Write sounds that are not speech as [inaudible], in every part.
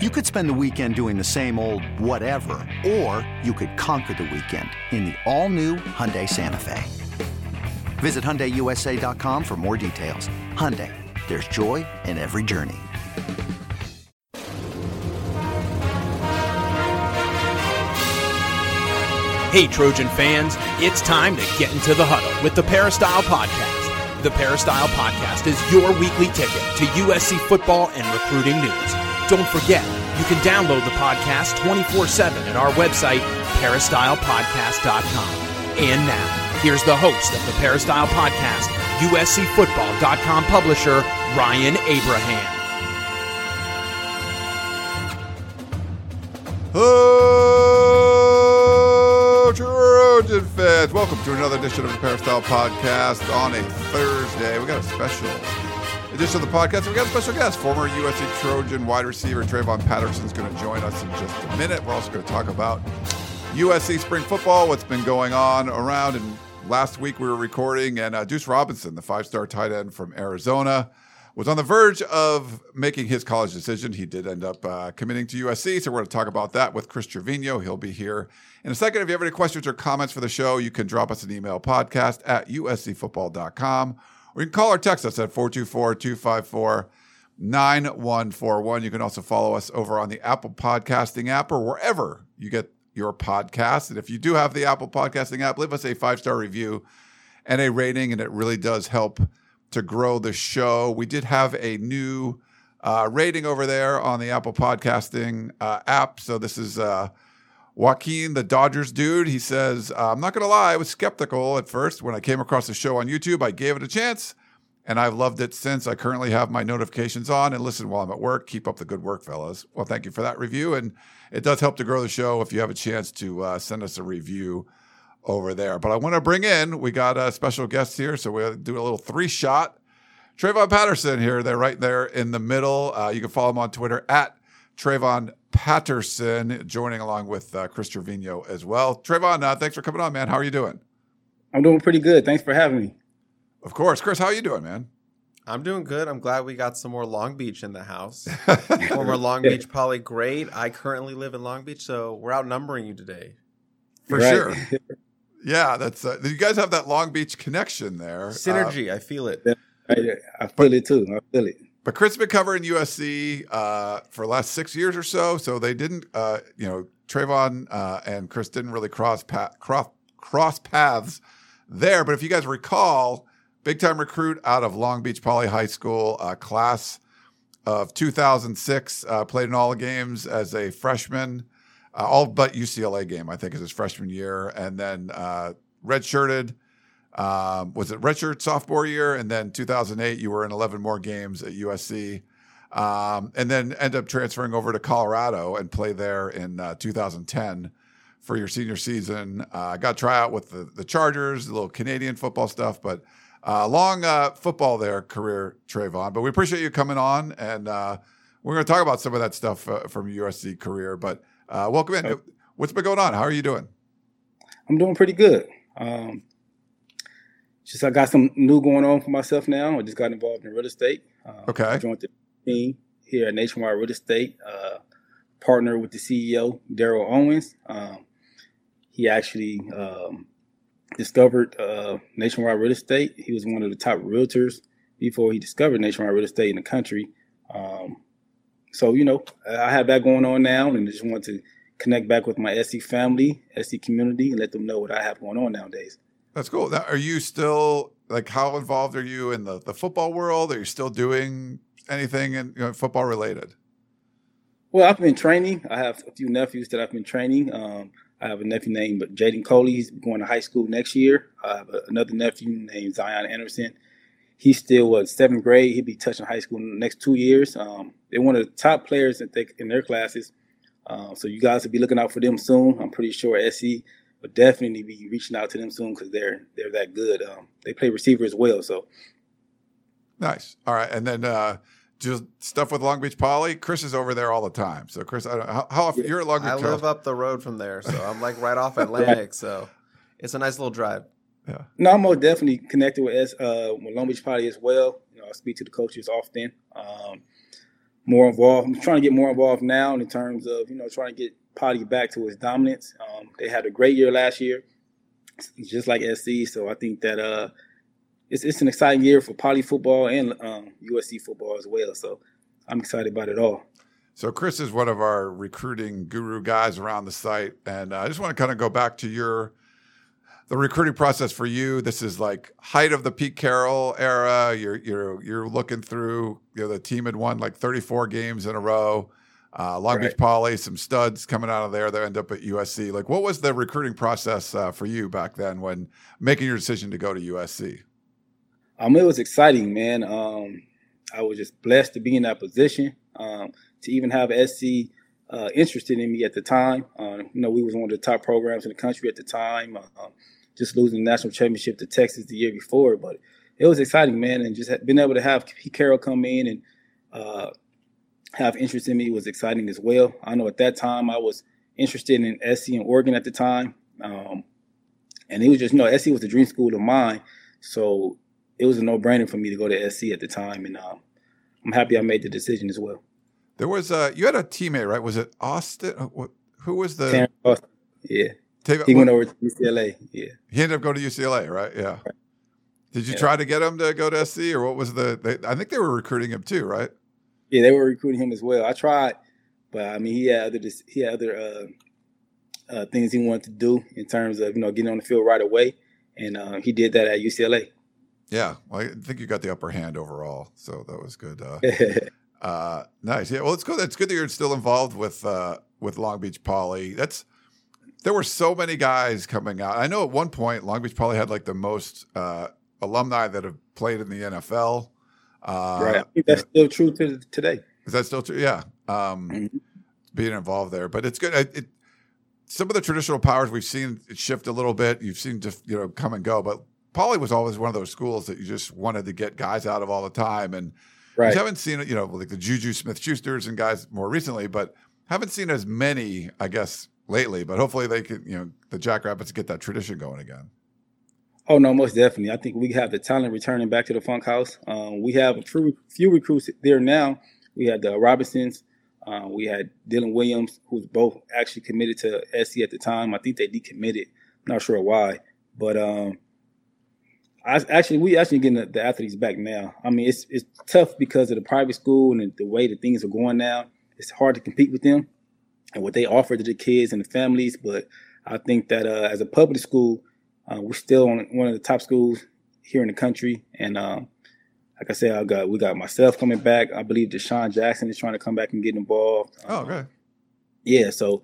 You could spend the weekend doing the same old whatever, or you could conquer the weekend in the all-new Hyundai Santa Fe. Visit HyundaiUSA.com for more details. Hyundai, there's joy in every journey. Hey, Trojan fans, it's time to get into the huddle with the Peristyle Podcast. The Peristyle Podcast is your weekly ticket to USC football and recruiting news. Don't forget, you can download the podcast 24 7 at our website, peristylepodcast.com. And now, here's the host of the Peristyle Podcast, USCFootball.com publisher, Ryan Abraham. Hello, Trojan fans. Welcome to another edition of the Peristyle Podcast on a Thursday. We got a special edition of the podcast. We got a special guest, former USC Trojan wide receiver Travon Patterson is going to join us in just a minute. We're also going to talk about USC spring football, what's been going on around. And last week we were recording, and uh, Duce Robinson, the five-star tight end from Arizona, was on the verge of making his college decision. He did end up uh, committing to USC, so we're going to talk about that with Chris Trevino. He'll be here in a second. If you have any questions or comments for the show, you can drop us an email podcast at uscfootball.com or you can call or text us at 424 254 9141. You can also follow us over on the Apple Podcasting app or wherever you get your podcast. And if you do have the Apple Podcasting app, leave us a five star review and a rating, and it really does help to grow the show. We did have a new uh, rating over there on the Apple Podcasting uh, app. So this is uh, Joaquin, the Dodgers dude. He says, I'm not going to lie, I was skeptical at first when I came across the show on YouTube. I gave it a chance. And I've loved it since. I currently have my notifications on and listen while I'm at work. Keep up the good work, fellas. Well, thank you for that review. And it does help to grow the show if you have a chance to uh, send us a review over there. But I want to bring in, we got a special guest here, so we'll do a little three shot. Travon Patterson here, they're right there in the middle. Uh, you can follow him on Twitter at Travon Patterson, joining along with uh, Chris Trevino as well. Travon, uh, thanks for coming on, man. How are you doing? I'm doing pretty good. Thanks for having me. Of course. Chris, how are you doing, man? I'm doing good. I'm glad we got some more Long Beach in the house. [laughs] Former Long Beach Poly great. I currently live in Long Beach, so we're outnumbering you today. For right. sure. [laughs] Yeah, that's uh, you guys have that Long Beach connection there. Synergy, uh, I feel it. I, I feel it too. I feel it. But Chris has been covering USC uh, for the last six years or so, so they didn't, uh, you know, Travon uh, and Chris didn't really cross path, cross cross paths there. But if you guys recall, big time recruit out of Long Beach Poly High School, uh, class of 2006, played in all the games as a freshman uh, all but UCLA game, I think, is his freshman year, and then uh, redshirted. Um, was it redshirt sophomore year, and then 2008 you were in 11 more games at USC, um, and then end up transferring over to Colorado and play there in uh, 2010 for your senior season. Uh, got a tryout with the, the Chargers, a little Canadian football stuff, but uh, long uh, football there career, Travon. But we appreciate you coming on, and uh, we're going to talk about some of that stuff uh, from USC career. But uh, welcome in. What's been going on? How are you doing? I'm doing pretty good. Um, just I got some new going on for myself now. I just got involved in real estate. Uh, okay. I joined the team here at Nationwide Real Estate. Uh, partner with the CEO Daryl Owens. Um, he actually um, discovered uh, Nationwide Real Estate. He was one of the top realtors before he discovered Nationwide Real Estate in the country. Um, so you know, I have that going on now, and I just want to connect back with my SC family, SC community, and let them know what I have going on nowadays. That's cool. Now, are you still like how involved are you in the, the football world? Are you still doing anything in you know, football related? Well, I've been training. I have a few nephews that I've been training. Um, I have a nephew named Jaden Coley. He's going to high school next year. I have another nephew named Zion Anderson he's still what seventh grade. He'll be touching high school in the next two years. Um, they're one of the top players in, their classes. Uh, so you guys will be looking out for them soon. I'm pretty sure SC will definitely be reaching out to them soon because they're they're that good. Um, they play receiver as well. So nice. All right, and then uh, just stuff with Long Beach Poly. Chris is over there all the time. So Chris, I don't, how, how often you're at Long Beach? I live up the road from there, so I'm like right off [laughs] Atlantic. So it's a nice little drive. Yeah. No, I'm most definitely connected with S, uh, with Long Beach Poly as well. You know, I speak to the coaches often. Um, more involved. I'm trying to get more involved now in terms of you know trying to get Poly back to its dominance. Um, they had a great year last year, just like SC. So I think that uh, it's it's an exciting year for Poly football and um, USC football as well. So I'm excited about it all. So Chris is one of our recruiting guru guys around the site, and uh, I just want to kind of go back to your the recruiting process for you. This is like height of the Pete Carroll era. You're you're you're looking through. You know the team had won like 34 games in a row. Uh, Long right. Beach Poly, some studs coming out of there that end up at USC. Like, what was the recruiting process uh, for you back then when making your decision to go to USC? Um, it was exciting, man. Um, I was just blessed to be in that position. Um, to even have SC uh, interested in me at the time. Uh, you know, we was one of the top programs in the country at the time. Uh, just losing the national championship to Texas the year before, but it was exciting, man. And just being able to have Pete Carroll come in and uh, have interest in me was exciting as well. I know at that time I was interested in SC and Oregon at the time, um, and it was just you know SC was the dream school of mine, so it was a no brainer for me to go to SC at the time, and um, I'm happy I made the decision as well. There was a you had a teammate, right? Was it Austin? Uh, who was the? Austin. Yeah. he went over to UCLA. Yeah. He ended up going to UCLA, right? Yeah. Right. Did you yeah. try to get him to go to SC, or what was the? They, I think they were recruiting him too, right? Yeah, they were recruiting him as well. I tried, but I mean, he had other he had other uh, uh, things he wanted to do in terms of you know getting on the field right away, and uh, he did that at UCLA. Yeah, well, I think you got the upper hand overall, so that was good. Uh, [laughs] uh, nice. Yeah. Well, it's good. It's good that you're still involved with uh, with Long Beach Poly. That's there were so many guys coming out. I know at one point Long Beach Poly had like the most uh, alumni that have played in the NFL. Uh, right. I think that's still true to today. Is that still true? Yeah. Um, mm-hmm. Being involved there, but it's good. It, it, some of the traditional powers we've seen shift a little bit. You've seen just you know come and go, but Poly was always one of those schools that you just wanted to get guys out of all the time and Right. We haven't seen it, you know, like the Juju Smith Schusters and guys more recently, but haven't seen as many, I guess, lately. But hopefully they can, you know, the Jackrabbits get that tradition going again. Oh no, most definitely. I think we have the talent returning back to the Funk House. Um, we have a few, few recruits there now. We had the Robinsons. Uh, we had Dylan Williams, who's both actually committed to SC at the time. I think they decommitted. Not sure why, but um, I actually we actually getting the, the, athletes back now. I mean, it's it's tough because of the private school and the, the way that things are going now. It's hard to compete with them and what they offer to the kids and the families. But I think that uh, as a public school, uh, we're still on one of the top schools here in the country. And um, like I said, I got we got myself coming back. I believe DeSean Jackson is trying to come back and get involved. Oh, okay. Um, yeah, so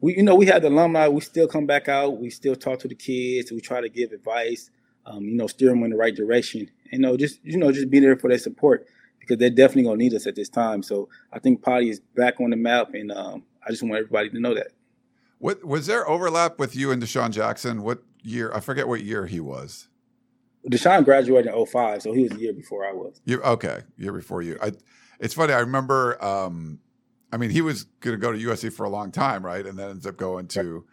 we you know we had the alumni. We still come back out. We still talk to the kids. We try to give advice um, you know, steer them in the right direction. You know, just you know, just be there for their support because they're definitely gonna need us at this time. So I think Poly is back on the map, and um, I just want everybody to know that. What was there overlap with you and DeSean Jackson? What year? I forget what year he was. DeSean graduated in 05, so he was a year before I was. You okay? Year before you. I. It's funny. I remember. Um, I mean, he was going to go to USC for a long time, right? And then ends up going to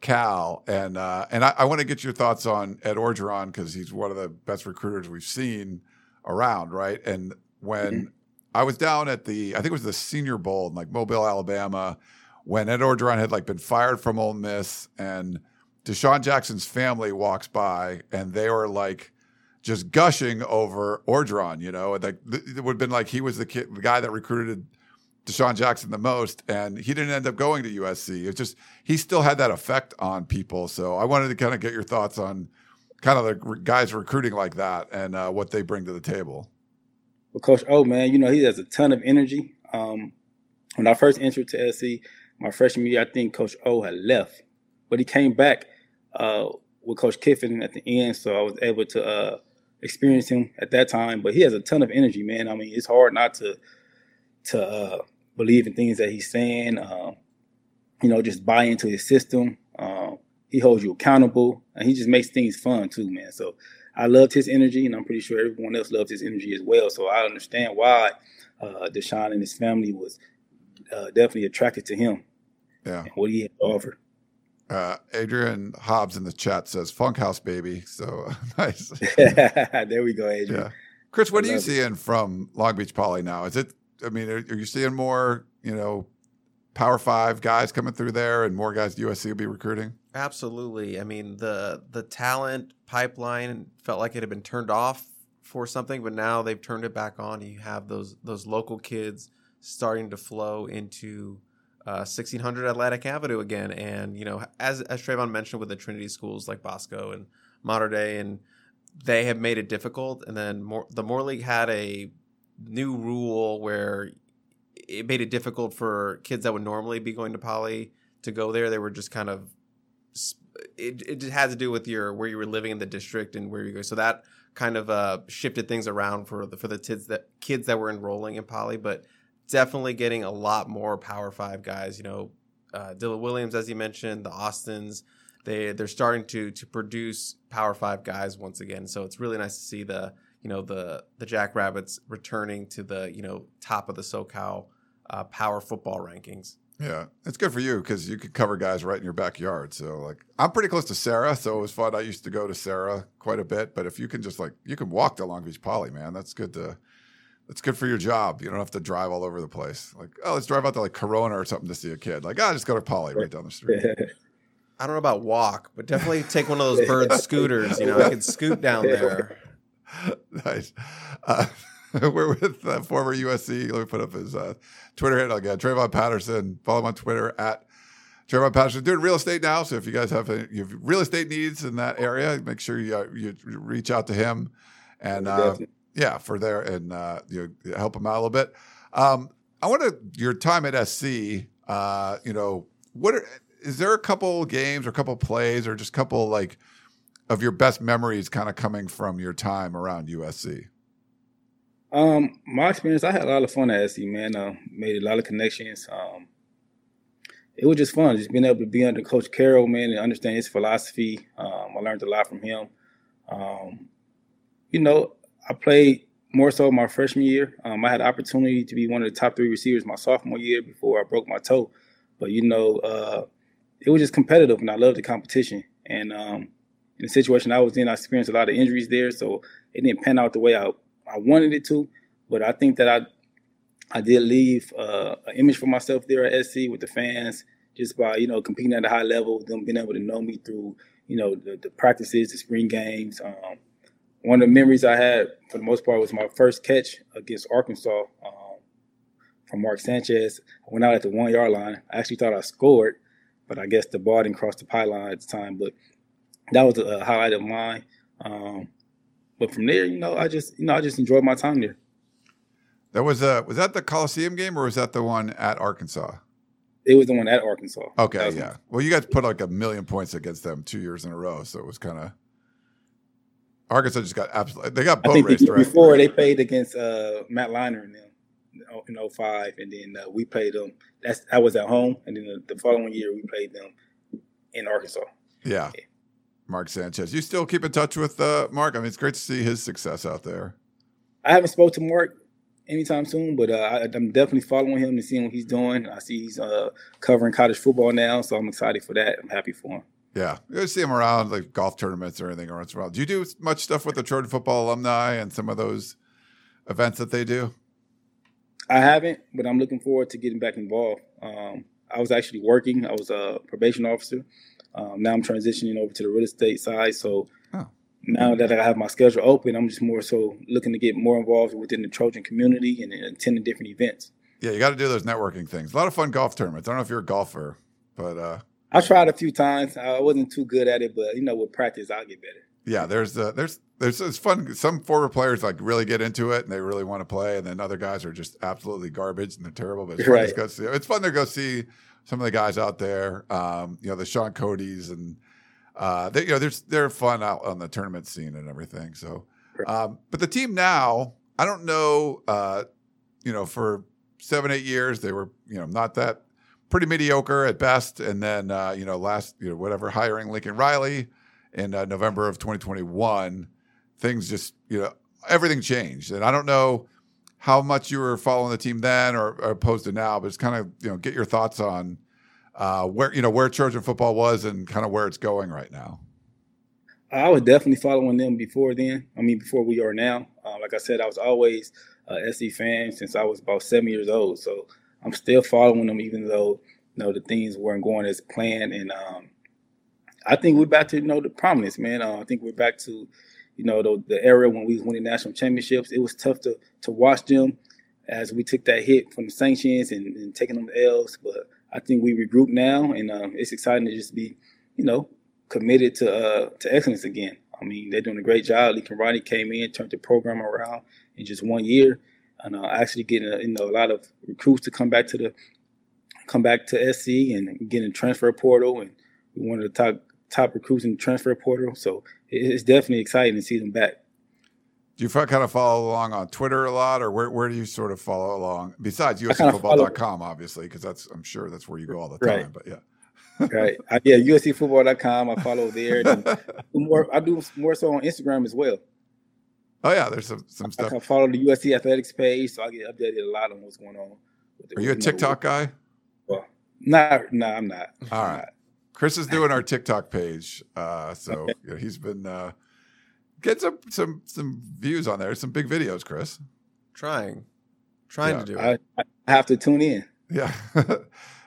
Cal, and uh, and I, I want to get your thoughts on Ed Orgeron because he's one of the best recruiters we've seen around, right? And when mm-hmm. I was down at the, I think it was the Senior Bowl in like Mobile, Alabama, when Ed Orgeron had like been fired from Ole Miss, and DeSean Jackson's family walks by, and they were like just gushing over Orgeron, you know, like it would have been like he was the kid, the guy that recruited DeSean Jackson the most, and he didn't end up going to USC. It's just he still had that effect on people. So I wanted to kind of get your thoughts on kind of the guys recruiting like that and uh, what they bring to the table. Well, Coach O, man, you know he has a ton of energy. Um, when I first entered to SC, my freshman year, I think Coach O had left, but he came back uh, with Coach Kiffin at the end, so I was able to uh, experience him at that time. But he has a ton of energy, man. I mean, it's hard not to to uh, believe in things that he's saying. Uh, you know, just buy into his system. Uh, he holds you accountable, and he just makes things fun too, man. So I loved his energy, and I'm pretty sure everyone else loved his energy as well. So I understand why uh, DeSean and his family was uh, definitely attracted to him. Yeah, what he had to offer. Uh, Adrian Hobbs in the chat says "Funk House, baby." So [laughs] nice. [laughs] there we go, Adrian. Yeah. Chris, what are you seeing from Long Beach Poly now? Is it I mean, are, are you seeing more, you know, Power Five guys coming through there, and more guys USC will be recruiting? Absolutely. I mean, the the talent pipeline felt like it had been turned off for something, but now they've turned it back on. You have those those local kids starting to flow into uh, 1600 Atlantic Avenue again, and you know, as as Travon mentioned, with the Trinity schools like Bosco and Mater Dei, and they have made it difficult. And then more, the Moore League had a new rule where it made it difficult for kids that would normally be going to Poly to go there. They were just kind of it, it had to do with your where you were living in the district and where you go. So that kind of uh, shifted things around for the for the kids that kids that were enrolling in Poly, but definitely getting a lot more Power Five guys. You know, uh, Dylan Williams, as you mentioned, the Austins. They they're starting to to produce Power Five guys once again. So it's really nice to see the you know the the Jackrabbits returning to the you know top of the SoCal uh, power football rankings. Yeah, it's good for you because you could cover guys right in your backyard. So like, I'm pretty close to Serra, so it was fun. I used to go to Serra quite a bit, but if you can just like, you can walk to Long Beach Poly, man. That's good to. That's good for your job. You don't have to drive all over the place. Like, oh, let's drive out to like Corona or something to see a kid. Like, ah, just go to Poly right down the street. [laughs] I don't know about walk, but definitely take one of those [laughs] bird scooters. You know, I could scoot down there. [laughs] nice. Uh, we're with uh, former USC. Let me put up his uh, Twitter handle again. Travon Patterson. Follow him on Twitter at Travon Patterson. Doing real estate now. So if you guys have, any, you have real estate needs in that area, make sure you, uh, you reach out to him. And uh, yeah, for there and uh, you know, help them out a little bit. Um, I want to your time at SC. Uh, you know, what are, is there a couple games or a couple plays or just a couple like of your best memories kind of coming from your time around USC? Um, my experience, I had a lot of fun at SC, man. Uh, made a lot of connections. Um, it was just fun, just being able to be under Coach Carroll, man, and understand his philosophy. Um, I learned a lot from him. Um, you know, I played more so my freshman year. Um, I had the opportunity to be one of the top three receivers my sophomore year before I broke my toe. But you know, uh, it was just competitive, and I loved the competition. And um, in the situation I was in, I experienced a lot of injuries there, so it didn't pan out the way I I wanted it to, but I think that I I did leave uh, an image for myself there at SC with the fans just by you know competing at a high level, them being able to know me through you know the, the practices, the spring games. Um, one of the memories I had for the most part was my first catch against Arkansas um, from Mark Sanchez. I went out at the one yard line. I actually thought I scored, but I guess the ball didn't cross the pylon at the time. But that was a highlight of mine. Um, but from there, you know, I just you know I just enjoyed my time there. That was uh was that the Coliseum game or was that the one at Arkansas? It was the one at Arkansas. Okay, yeah. Well, you guys put like a million points against them two years in a row, so it was kind of Arkansas just got absolutely. They got boat raced, right? Before they played against uh, Matt Leinart and them in 05, and then uh, we played them. That's I was at home, and then the, the following year we played them in Arkansas. Yeah. yeah. Mark Sanchez. You still keep in touch with uh, Mark? I mean, it's great to see his success out there. I haven't spoke to Mark anytime soon, but uh, I, am definitely following him and seeing what he's doing. I see he's uh, covering college football now, so I'm excited for that. I'm happy for him. Yeah, you see them around like golf tournaments or anything around. Do you do much stuff with the Trojan football alumni and some of those events that they do? I haven't, but I'm looking forward to getting back involved. Um, I was actually working. I was a probation officer um, now I'm transitioning over to the real estate side. So oh. now that I have my schedule open, I'm just more so looking to get more involved within the Trojan community and attending different events. Yeah, you got to do those networking things. A lot of fun golf tournaments. I don't know if you're a golfer, but uh, I tried a few times. I wasn't too good at it, but you know, with practice, I'll get better. Yeah, there's uh, there's there's it's fun. Some former players like really get into it and they really want to play, and then other guys are just absolutely garbage and they're terrible. But it's fun, right. to, go see, it's fun to go see some of the guys out there. Um, you know, the Shaun Cody's and uh, they, you know, there's they're fun out on the tournament scene and everything. So, um, but the team now, I don't know. Uh, you know, for seven eight years they were you know not that pretty mediocre at best, and then uh, you know last you know whatever hiring Lincoln Riley in uh, November of 2021, things just you know everything changed, and I don't know how much you were following the team then or, or opposed to now, but it's kind of you know get your thoughts on uh, where you know where Trojan football was and kind of where it's going right now. I was definitely following them before then. I mean, before we are now. Uh, like I said, I was always a SC fan since I was about seven years old. So I'm still following them, even though you know the things weren't going as planned. And um, I think we're back to you know the prominence, man. Uh, I think we're back to you know the, the era when we was winning national championships. It was tough to to watch them as we took that hit from the sanctions and, and taking them to L's, but I think we regroup now, and um, it's exciting to just be, you know, committed to uh, to excellence again. I mean, they're doing a great job. Riley came in, turned the program around in just one year, and uh, actually getting a, you know a lot of recruits to come back to the come back to SC and getting a transfer portal, and one of the top top recruits in the transfer portal. So it's definitely exciting to see them back. Do you kind of follow along on Twitter a lot, or where, where do you sort of follow along? Besides USCFootball.com, obviously, because that's I'm sure that's where you go all the time. Right. But yeah, right. I, yeah, USCFootball.com. I follow there. [laughs] more, I do more so on Instagram as well. Oh yeah, there's some some stuff. I follow the USC athletics page, so I get updated a lot on what's going on. The, Are you a TikTok guy? Well, not, no, I'm not. All right. Chris is doing our TikTok page, uh, so okay. you know, he's been. Uh, get some some some views on there. Some big videos, Chris. Trying, trying yeah. to do it. I, I, have to tune in. Yeah, [laughs] you have All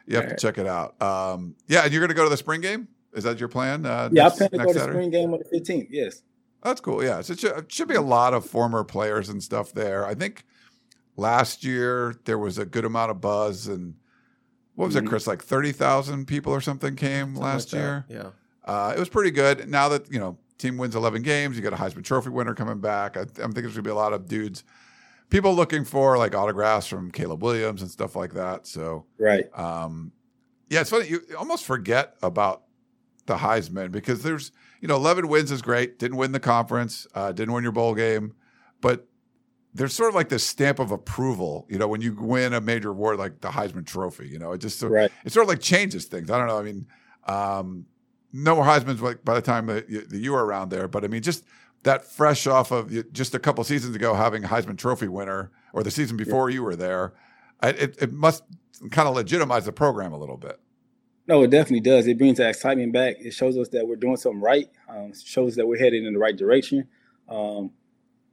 to right. check it out. Um, yeah, and you're going to go to the spring game. Is that your plan? Uh, yeah, next, I plan to go to the spring game on the 15th. Yes. That's cool. Yeah, so it should, it should be a lot of former players and stuff there. I think last year there was a good amount of buzz and what was mm-hmm. it, Chris? Like thirty thousand people or something came something last like year. Yeah, uh, it was pretty good. Now that you know team wins 11 games. You got a Heisman Trophy winner coming back. I, am thinking there's going to be a lot of dudes, people looking for like autographs from Caleb Williams and stuff like that. So, right. Um, yeah, it's funny. You almost forget about the Heisman because there's, you know, 11 wins is great. Didn't win the conference, uh, didn't win your bowl game, but there's sort of like this stamp of approval, you know, when you win a major award like the Heisman Trophy, you know, it just right. it sort of like changes things. I don't know. I mean, um, no more Heisman's like by the time that you, that you were around there. But I mean, just that fresh off of just a couple seasons ago having a Heisman Trophy winner, or the season before yeah. you were there, it, it must kind of legitimize the program a little bit. No, it definitely does. It brings that excitement back. It shows us that we're doing something right. Um, shows that we're headed in the right direction. Um,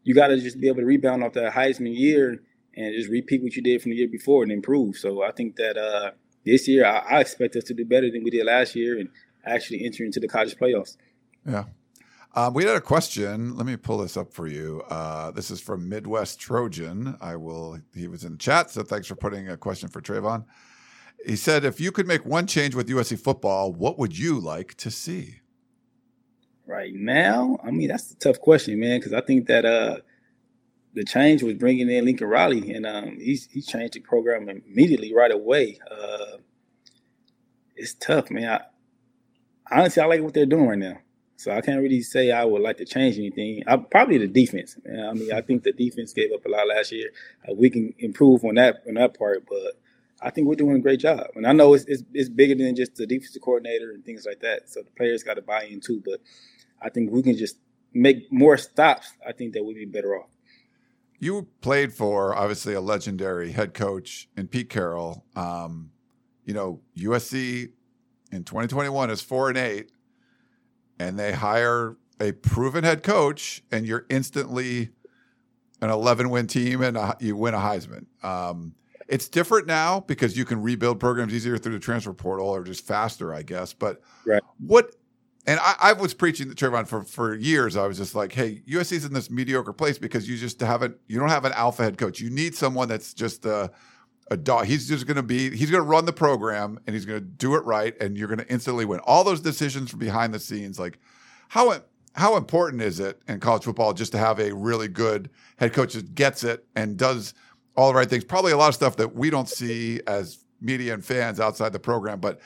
you got to just be able to rebound off that Heisman year and just repeat what you did from the year before and improve. So I think that uh, this year I, I, expect us to do better than we did last year, and actually enter into the college playoffs. Yeah. Um, we had a question. Let me pull this up for you. Uh, this is from Midwest Trojan. I will. He was in chat, so thanks for putting a question for Travon. He said, "If you could make one change with USC football, what would you like to see?" Right now, I mean that's a tough question, man, because I think that uh, the change was bringing in Lincoln Riley, and um, he's he changed the program immediately right away. Uh, it's tough, man. I, honestly, I like what they're doing right now. So I can't really say I would like to change anything. I, probably the defense. Man. I mean, I think the defense gave up a lot last year. Uh, we can improve on that on that part, but I think we're doing a great job. And I know it's, it's, it's bigger than just the defensive coordinator and things like that. So the players got to buy in too. But I think we can just make more stops. I think that we'd be better off. You played for obviously a legendary head coach in Pete Carroll. Um, you know, USC in 2021 is four and eight, and they hire a proven head coach, and you're instantly an 11 win team and a, you win a Heisman. Um, it's different now because you can rebuild programs easier through the transfer portal or just faster, I guess. But right. what, and I, I was preaching the Trevon for, for years. I was just like, hey, USC's in this mediocre place because you just haven't, you don't have an alpha head coach. You need someone that's just a, a dog. He's just going to be, he's going to run the program and he's going to do it right. And you're going to instantly win. All those decisions from behind the scenes, like how, how important is it in college football just to have a really good head coach that gets it and does all the right things? Probably a lot of stuff that we don't see as media and fans outside the program, but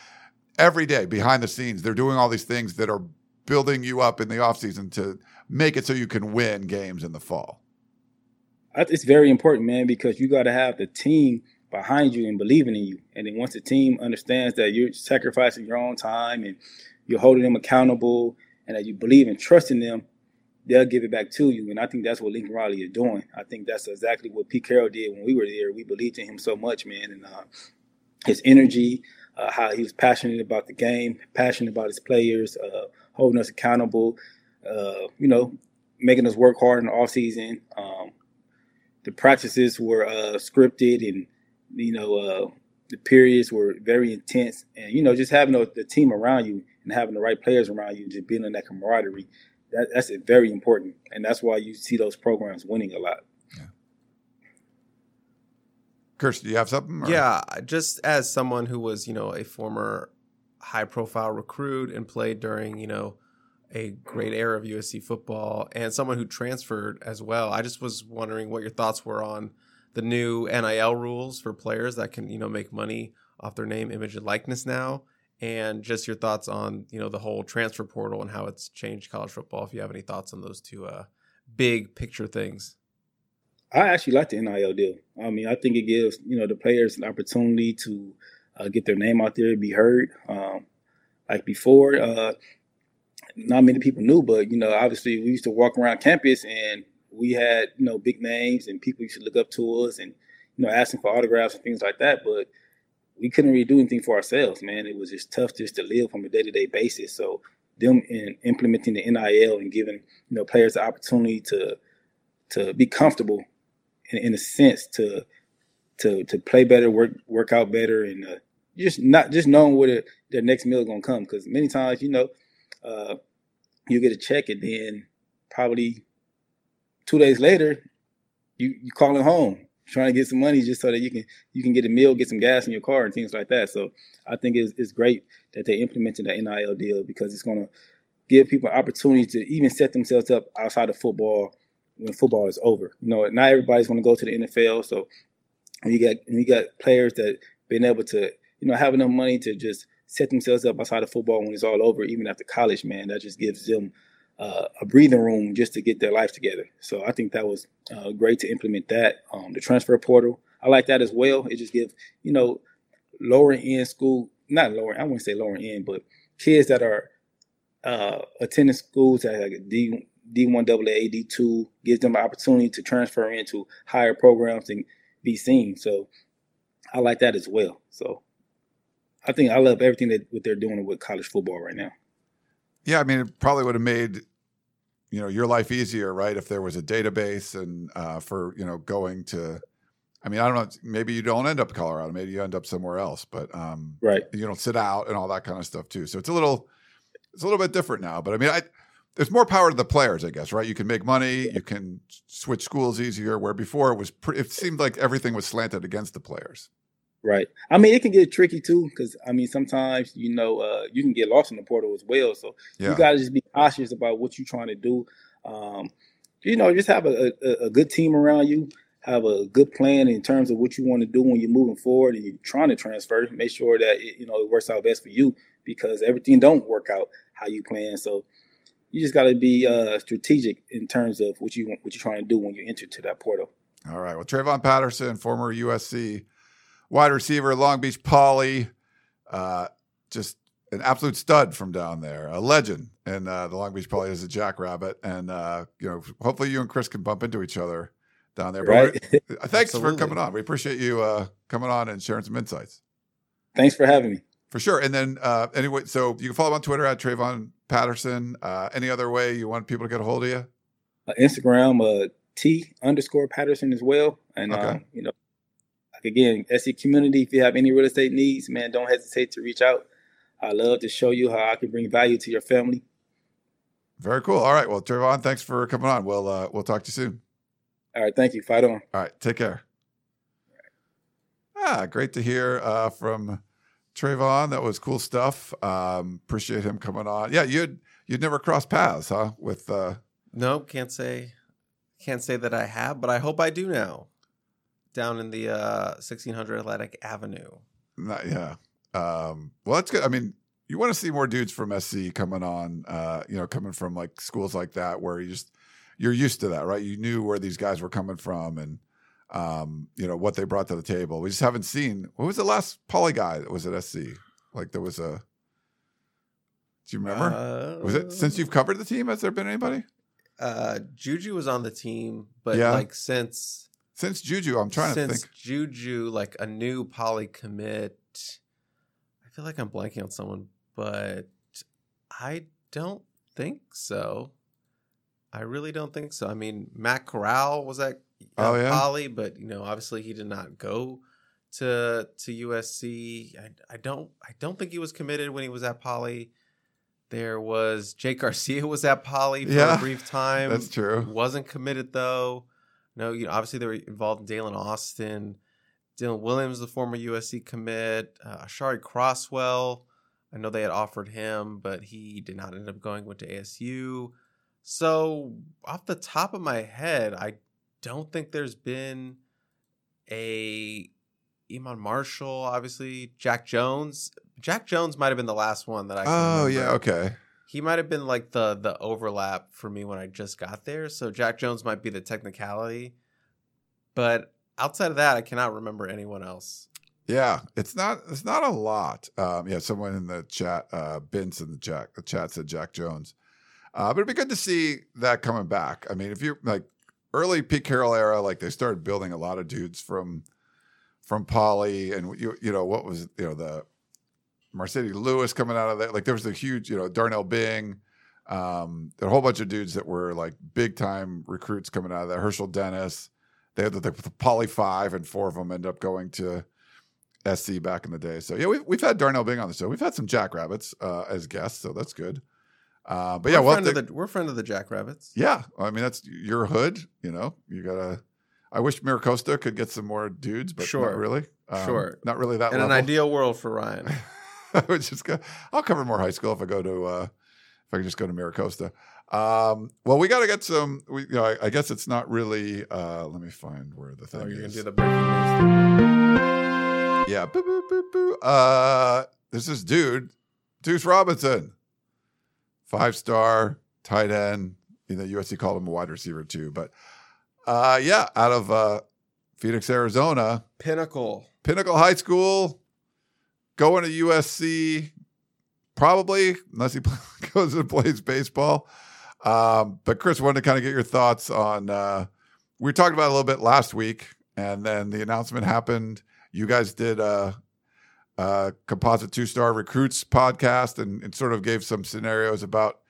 every day behind the scenes, they're doing all these things that are building you up in the offseason to make it so you can win games in the fall. It's very important, man, because you got to have the team – behind you and believing in you. And then once the team understands that you're sacrificing your own time and you're holding them accountable and that you believe and trust in them, they'll give it back to you. And I think that's what Lincoln Riley is doing. I think that's exactly what Pete Carroll did when we were there. We believed in him so much, man. And uh, his energy, uh, how he was passionate about the game, passionate about his players, uh, holding us accountable, uh, you know, making us work hard in the offseason. Um, the practices were uh, scripted and you know uh, the periods were very intense and you know just having the, the, team around you and having the right players around you just being in that camaraderie that, that's very important and that's why you see those programs winning a lot yeah. Kirsten, do you have something? Or? Yeah, just as someone who was, you know, a former high-profile recruit and played during, you know, a great era of USC football, and someone who transferred as well. I just was wondering what your thoughts were on the new NIL rules for players that can, you know, make money off their name, image, and likeness now, and just your thoughts on, you know, the whole transfer portal and how it's changed college football. If you have any thoughts on those two uh, big picture things. I actually like the NIL deal. I mean, I think it gives you know the players an opportunity to uh, get their name out there, be heard. Um, like before, uh, not many people knew, but you know, obviously we used to walk around campus and we had you know big names and people used to look up to us and you know asking for autographs and things like that. But we couldn't really do anything for ourselves, man. It was just tough just to live from a day to day basis. So them in implementing the NIL and giving you know players the opportunity to to be comfortable in, in a sense to to to play better, work work out better, and uh, just not just knowing where the, their next meal is gonna come. Because many times, you know, uh, you get a check and then probably two days later, you you calling home trying to get some money just so that you can you can get a meal, get some gas in your car, and things like that. So I think it's, it's great that they implemented the NIL deal because it's going to give people an opportunity to even set themselves up outside of football when football is over. You know, not everybody's going to go to the NFL, so you got you got players that been able to you know have enough money to just set themselves up outside of football when it's all over, even after college. Man, that just gives them uh, a breathing room just to get their life together. So I think that was uh, great to implement that. Um, the transfer portal, I like that as well. It just gives you know lower end school, not lower, I wouldn't say lower end, but kids that are uh, attending schools that like a D D1 AA, D2 gives them an opportunity to transfer into higher programs and be seen. So I like that as well. So I think I love everything that what they're doing with college football right now. Yeah, I mean, it probably would have made you know your life easier, right? If there was a database and uh, for you know going to, I mean, I don't know. Maybe you don't end up in Colorado. Maybe you end up somewhere else, but um, right, you don't sit out and all that kind of stuff too. So it's a little, it's a little bit different now. But I mean, I there's more power to the players, I guess, right? You can make money, you can switch schools easier. Where before it was, pre- it seemed like everything was slanted against the players. Right. I mean, it can get tricky too, because I mean, sometimes you know uh, you can get lost in the portal as well. So yeah. you got to just be cautious about what you're trying to do. Um, you know, just have a, a, a, good team around you. Have a good plan in terms of what you want to do when you're moving forward and you're trying to transfer. Make sure that it, you know it works out best for you because everything don't work out how you plan. So you just got to be uh, strategic in terms of what you what you're trying to do when you enter to that portal. All right. Well, Travon Patterson, former USC wide receiver, Long Beach Poly, uh, just an absolute stud from down there, a legend. And uh, the Long Beach Poly is a jackrabbit, and uh, you know, hopefully you and Chris can bump into each other down there. Right. [laughs] [laughs] Thanks for coming on. We appreciate you uh, coming on and sharing some insights. Thanks for having me. For sure. And then uh, anyway, so you can follow him on Twitter at Travon Patterson. Uh, any other way you want people to get a hold of you? Uh, Instagram, uh, T underscore Patterson as well. And, okay. uh, you know, again, SC community, if you have any real estate needs, man, don't hesitate to reach out. I love to show you how I can bring value to your family. Very cool. All right. Well, Travon, thanks for coming on. We'll uh, we'll talk to you soon. All right. Thank you. Fight on. All right. Take care. Ah, great to hear uh, from Travon. That was cool stuff. Um, appreciate him coming on. Yeah, you'd you'd never crossed paths, huh? With uh, no, can't say can't say that I have, but I hope I do now. Down in the uh, 1600 Atlantic Avenue. Not, yeah. Um, well, that's good. I mean, you want to see more dudes from SC coming on. Uh, you know, coming from like schools like that where you just you're used to that, right? You knew where these guys were coming from, and um, you know, what they brought to the table. We just haven't seen what was the last poly guy that was at SC? Like there was a do you remember? Uh, was it since you've covered the team? Has there been anybody? Uh, Juju was on the team, but yeah. like since since Juju, I'm trying to think. Since Juju, like a new poly commit. I feel like I'm blanking on someone, but I don't think so. I really don't think so. I mean, Matt Corral was at Oh, uh, yeah? Poly, but you know, obviously he did not go to to USC. I, I don't I don't think he was committed when he was at Poly. There was Jake Garcia was at Poly for Yeah, a brief [laughs] time. that's true. Wasn't committed though. No, you know, obviously they were involved in Daylen Austin. Dylan Williams, the former USC commit. Uh, Ashari Crosswell. I know they had offered him, but he did not end up going. Went to ASU. So off the top of my head, I don't think there's been a Iman Marshall. Obviously, Jack Jones. Jack Jones might have been the last one that I. Oh yeah, okay. He might have been like the the overlap for me when I just got there. So Jack Jones might be the technicality, but outside of that, I cannot remember anyone else. Yeah, it's not it's not a lot. Um, yeah, someone in the chat, uh, Vince in the chat, the chat said Jack Jones. Uh, but it'd be good to see that coming back. I mean, if you're like early Pete Carroll era, like they started building a lot of dudes from from Poly, and you you know what was you know the Marcedes Lewis coming out of there. Like there was a huge you know Darnell Bing, um, a whole bunch of dudes that were like big time recruits coming out of there. Hershel Dennis. They had the, the Poly Five, and four of them end up going to SC back in the day. So yeah, we've we've had Darnell Bing on the show. We've had some Jackrabbits uh, as guests, so that's good. Uh, but yeah, we're, well, friend of the, we're friend of the Jackrabbits. yeah, I mean that's your hood. You know, you gotta. I wish Miracosta could get some more dudes, but Sure. not really. Um, Sure. not really that. In an ideal world for Ryan. [laughs] [laughs] I would just go. I'll cover more high school if I go to. Uh, if I can just go to Miracosta. Um, well, we got to get some. We, you know, I, I guess it's not really. Uh, let me find where the thing oh, you're gonna is. do the breaking news. Yeah, boo, boo, boo, boo. Uh, there's this dude, Duce Robinson, five star tight end. You know, USC called him a wide receiver too, but uh, yeah, out of uh, Phoenix, Arizona, Pinnacle. Pinnacle High School, going to USC, probably unless he [laughs] goes and plays baseball. Um, but Chris, wanted to kind of get your thoughts on. Uh, we talked about a little bit last week, and then the announcement happened. You guys did a, a composite two star recruits podcast, and, and sort of gave some scenarios about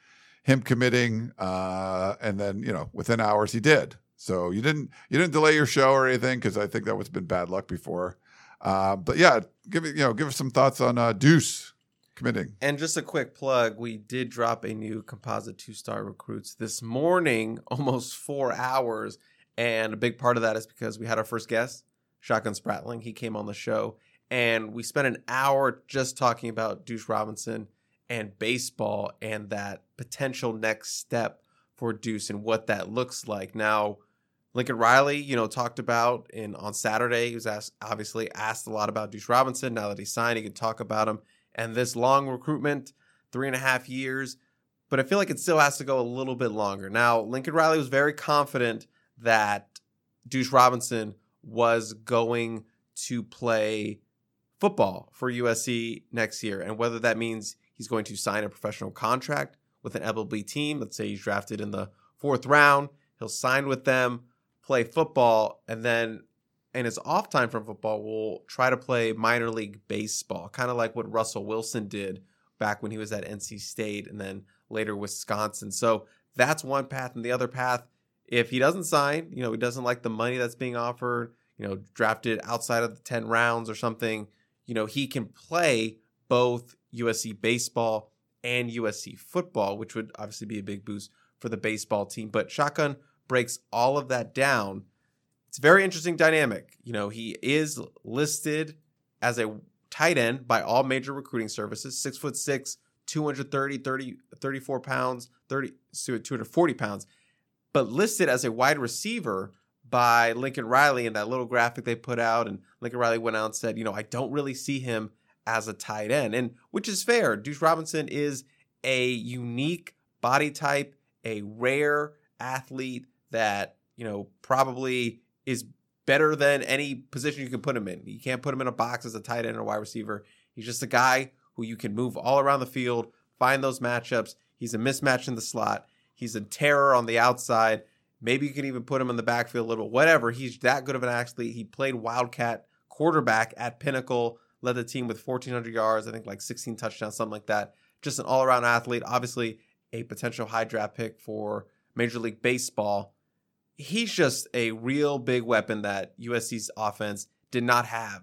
him committing, uh, and then you know within hours he did. So you didn't you didn't delay your show or anything because I think that was been bad luck before. Uh, but yeah, give you know give us some thoughts on uh, Duce committing. And just a quick plug, we did drop a new composite two star recruits this morning, [laughs] almost four hours. And a big part of that is because we had our first guest, Shotgun Spratling. He came on the show and we spent an hour just talking about Duce Robinson and baseball and that potential next step for Duce and what that looks like. Now, Lincoln Riley, you know, talked about in on Saturday. He was asked, obviously asked a lot about Duce Robinson. Now that he's signed, he can talk about him and this long recruitment, three and a half years. But I feel like it still has to go a little bit longer. Now, Lincoln Riley was very confident that Duce Robinson was going to play football for USC next year. And whether that means he's going to sign a professional contract with an MLB team, let's say he's drafted in the fourth round, he'll sign with them, play football, and then in his off time from football will try to play minor league baseball, kind of like what Russell Wilson did back when he was at NC State and then later Wisconsin. So that's one path. And the other path, if he doesn't sign, you know, he doesn't like the money that's being offered, you know, drafted outside of the 10 rounds or something, you know, he can play both USC baseball and USC football, which would obviously be a big boost for the baseball team. But Shotgun breaks all of that down. It's a very interesting dynamic. You know, he is listed as a tight end by all major recruiting services, six foot six, 230, 30, 34 pounds, 30, 240 pounds, but listed as a wide receiver by Lincoln Riley in that little graphic they put out. And Lincoln Riley went out and said, you know, I don't really see him as a tight end. And which is fair. Duce Robinson is a unique body type, a rare athlete that, you know, probably is better than any position you can put him in. You can't put him in a box as a tight end or wide receiver. He's just a guy who you can move all around the field, find those matchups. He's a mismatch in the slot. He's a terror on the outside. Maybe you can even put him in the backfield a little, whatever. He's that good of an athlete. He played Wildcat quarterback at Pinnacle, led the team with 1,400 yards, I think like 16 touchdowns, something like that. Just an all around athlete. Obviously, a potential high draft pick for Major League Baseball. He's just a real big weapon that USC's offense did not have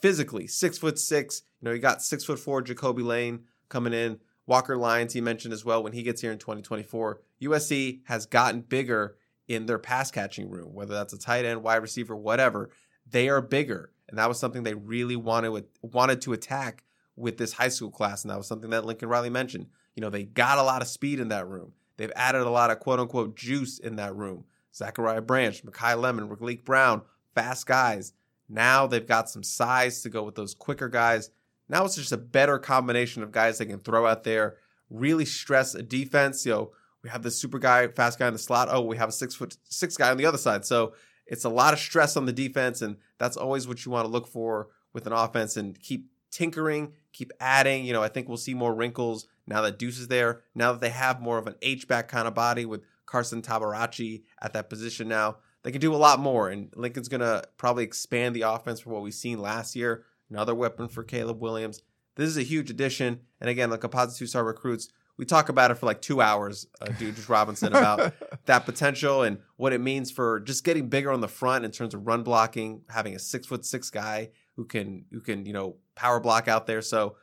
physically. Six foot six. You know, you got six foot four Ja'Kobi Lane coming in. Walker Lyons, he mentioned as well when he gets here in 2024. USC has gotten bigger in their pass catching room, whether that's a tight end, wide receiver, whatever. They are bigger, and that was something they really wanted wanted to attack with this high school class, and that was something that Lincoln Riley mentioned. You know, they got a lot of speed in that room. They've added a lot of quote unquote juice in that room. Zachariah Branch, Makai Lemon, Raleek Brown, fast guys. Now they've got some size to go with those quicker guys. Now it's just a better combination of guys they can throw out there, really stress a defense. You know, we have this super guy, fast guy in the slot. Oh, we have a six foot six guy on the other side. So it's a lot of stress on the defense, and that's always what you want to look for with an offense and keep tinkering, keep adding. You know, I think we'll see more wrinkles now that Duce is there. Now that they have more of an H back kind of body with Carson Tabaracci at that position now, they can do a lot more. And Lincoln's going to probably expand the offense from what we've seen last year. Another weapon for Caleb Williams. This is a huge addition. And again, the composite two star recruits, we talk about it for like two hours, uh, Dude just Robinson, about [laughs] that potential and what it means for just getting bigger on the front in terms of run blocking, having a six foot six guy who can who can you know power block out there. So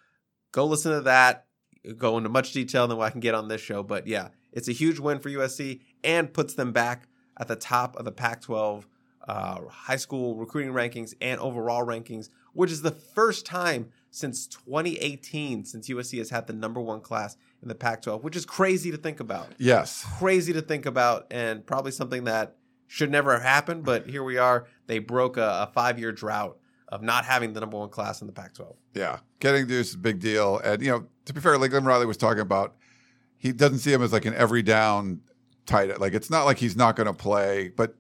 go listen to that. Go into much detail than what I can get on this show, but yeah, it's a huge win for USC and puts them back at the top of the Pac-12 uh, high school recruiting rankings and overall rankings, which is the first time since 2018 since USC has had the number one class in the Pac-12, which is crazy to think about. Yes, crazy to think about, and probably something that should never have happened. But here we are. They broke a, a five-year drought of not having the number one class in the Pac-12. Yeah, getting Duce is a big deal, and you know, to be fair, like Lincoln Riley was talking about, he doesn't see him as like an every down tight. End. Like it's not like he's not going to play, but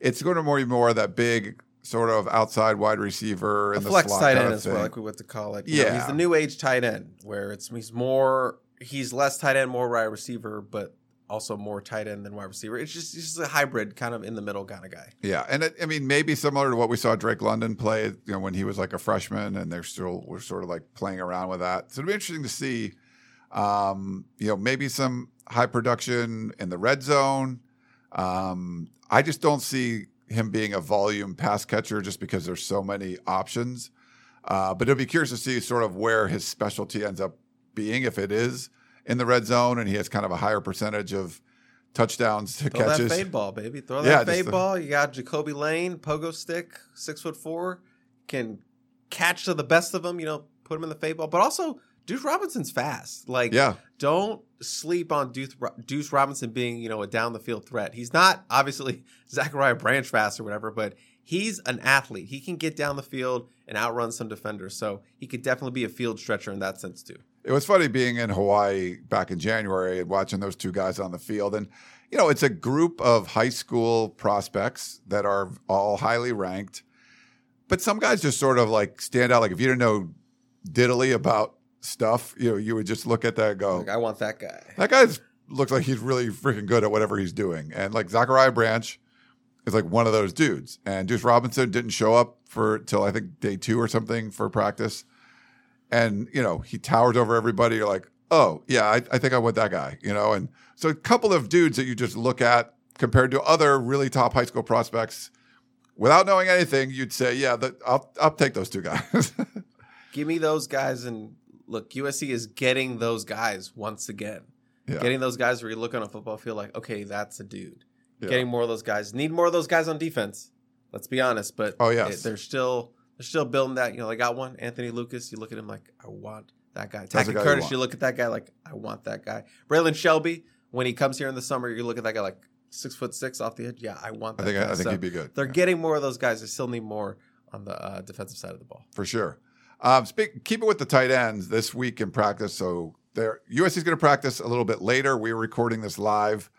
it's going to more and more that big sort of outside wide receiver and the flex tight end as well, like we want to call it. You yeah, know, he's the new age tight end where it's he's more he's less tight end, more wide receiver, but also more tight end than wide receiver. It's just just a hybrid, kind of in the middle kind of guy. Yeah, and it, I mean maybe similar to what we saw Drake London play, you know, when he was like a freshman, and they're still we're sort of like playing around with that. So it'll be interesting to see, um, you know, maybe some high production in the red zone. Um, I just don't see him being a volume pass catcher just because there's so many options. Uh, but it'll be curious to see sort of where his specialty ends up being if it is in the red zone and he has kind of a higher percentage of touchdowns to Throw catches. that fade ball, baby. Throw that yeah, fade the, ball. You got Ja'Kobi Lane, pogo stick, six foot four, can catch to the best of them. You know, put him in the fade ball, but also Duce Robinson's fast. Like, yeah. don't sleep on Duce, Duce Robinson being, you know, a down the field threat. He's not obviously [laughs] Zachariah Branch fast or whatever, but he's an athlete. He can get down the field and outrun some defenders. So he could definitely be a field stretcher in that sense too. It was funny being in Hawaii back in January and watching those two guys on the field. And, you know, it's a group of high school prospects that are all highly ranked. But some guys just sort of like stand out. Like if you didn't know diddly about stuff, you know, you would just look at that go, like, I want that guy. That guy looks like he's really freaking good at whatever he's doing. And like Zachariah Branch is like one of those dudes. And Duce Robinson didn't show up for till I think day two or something for practice. And, you know, he towers over everybody. You're like, oh, yeah, I, I think I want that guy, you know? And so a couple of dudes that you just look at compared to other really top high school prospects without knowing anything, you'd say, yeah, the, I'll, I'll take those two guys. [laughs] Give me those guys and look, USC is getting those guys once again. Yeah. Getting those guys where you look on a football field like, okay, that's a dude. Yeah. Getting more of those guys. Need more of those guys on defense. Let's be honest. But oh yes, they're still they're still building that. You know, they got one. Anthony Lucas. You look at him like, I want that guy. Tackett Curtis. You, you, look at that guy like, I want that guy. Braylon Shelby. When he comes here in the summer, you look at that guy like six foot six off the edge. Yeah, I want that. I think guy. I think so he'd be good. They're yeah. getting more of those guys. They still need more on the uh, defensive side of the ball for sure. Um, speak, keep it with the tight ends this week in practice. So there, USC is going to practice a little bit later. We're recording this live.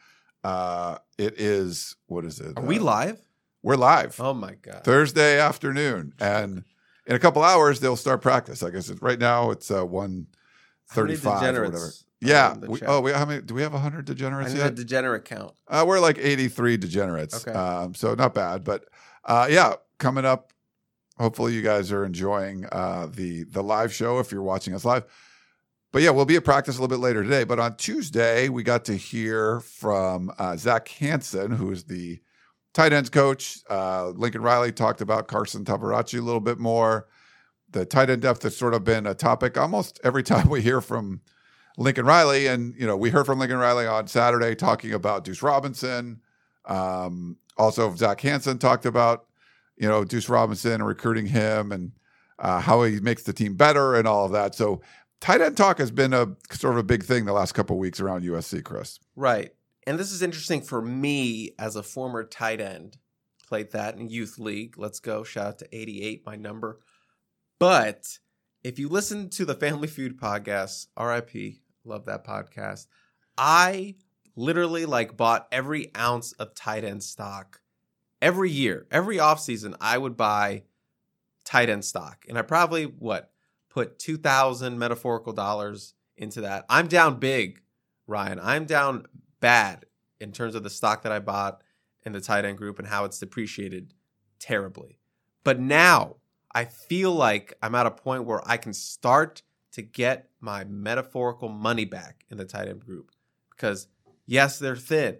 Uh, it is what is it? Are uh, we live? We're live. Oh my god! Thursday afternoon, and in a couple hours they'll start practice. I guess it's, right now it's uh, one thirty-five or whatever. Yeah. We, oh, we, how many? Do we have hundred degenerates I yet? A degenerate count. Uh, we're like eighty-three degenerates. Okay. Um, so not bad, but uh, yeah, coming up hopefully you guys are enjoying uh, the the live show if you're watching us live. But yeah, we'll be at practice a little bit later today. But on Tuesday, we got to hear from uh, Zach Hanson, who is the tight ends coach. Uh, Lincoln Riley talked about Carson Tabaracci a little bit more. The tight end depth has sort of been a topic almost every [laughs] time we hear from Lincoln Riley. And, you know, we heard from Lincoln Riley on Saturday talking about Duce Robinson. Um, also, Zach Hanson talked about, you know, Duce Robinson and recruiting him and uh, how he makes the team better and all of that. So, tight end talk has been a sort of a big thing the last couple weeks around USC, Chris. Right. And this is interesting for me as a former tight end. Played that in youth league. Let's go. Shout out to 88, my number. But if you listen to the Family Feud podcast, RIP, love that podcast. I literally like bought every ounce of tight end stock every year. Every offseason, I would buy tight end stock. And I probably what put 2000 metaphorical dollars into that. I'm down big, Ryan. I'm down bad in terms of the stock that I bought in the tight end group and how it's depreciated terribly. But now I feel like I'm at a point where I can start to get my metaphorical money back in the tight end group because yes, they're thin,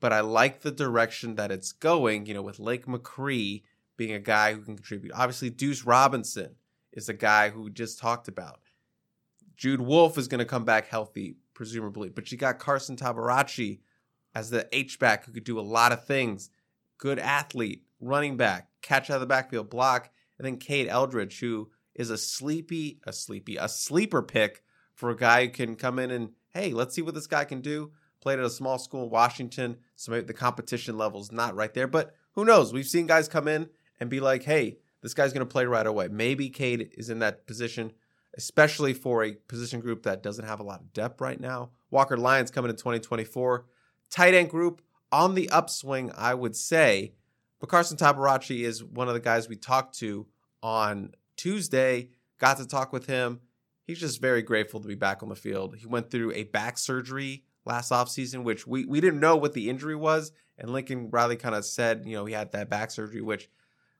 but I like the direction that it's going, you know, with Lake McRee being a guy who can contribute. Obviously, Duce Robinson is a guy who we just talked about. Jude Wolfe is going to come back healthy, presumably, but you got Carson Tabaracci as the H-back who could do a lot of things. Good athlete, running back, catch out of the backfield, block, and then Cade Eldridge, who is a sleepy, a sleepy, a sleeper pick for a guy who can come in and hey, let's see what this guy can do. Played at a small school in Washington, so maybe the competition level's not right there, but who knows? We've seen guys come in and be like, hey, this guy's going to play right away. Maybe Cade is in that position, especially for a position group that doesn't have a lot of depth right now. Walker Lyons coming in 2024. Tight end group on the upswing, I would say. But Carson Tabaracci is one of the guys we talked to on Tuesday. Got to talk with him. He's just very grateful to be back on the field. He went through a back surgery last offseason, which we, we didn't know what the injury was. And Lincoln Riley kind of said, you know, he had that back surgery, which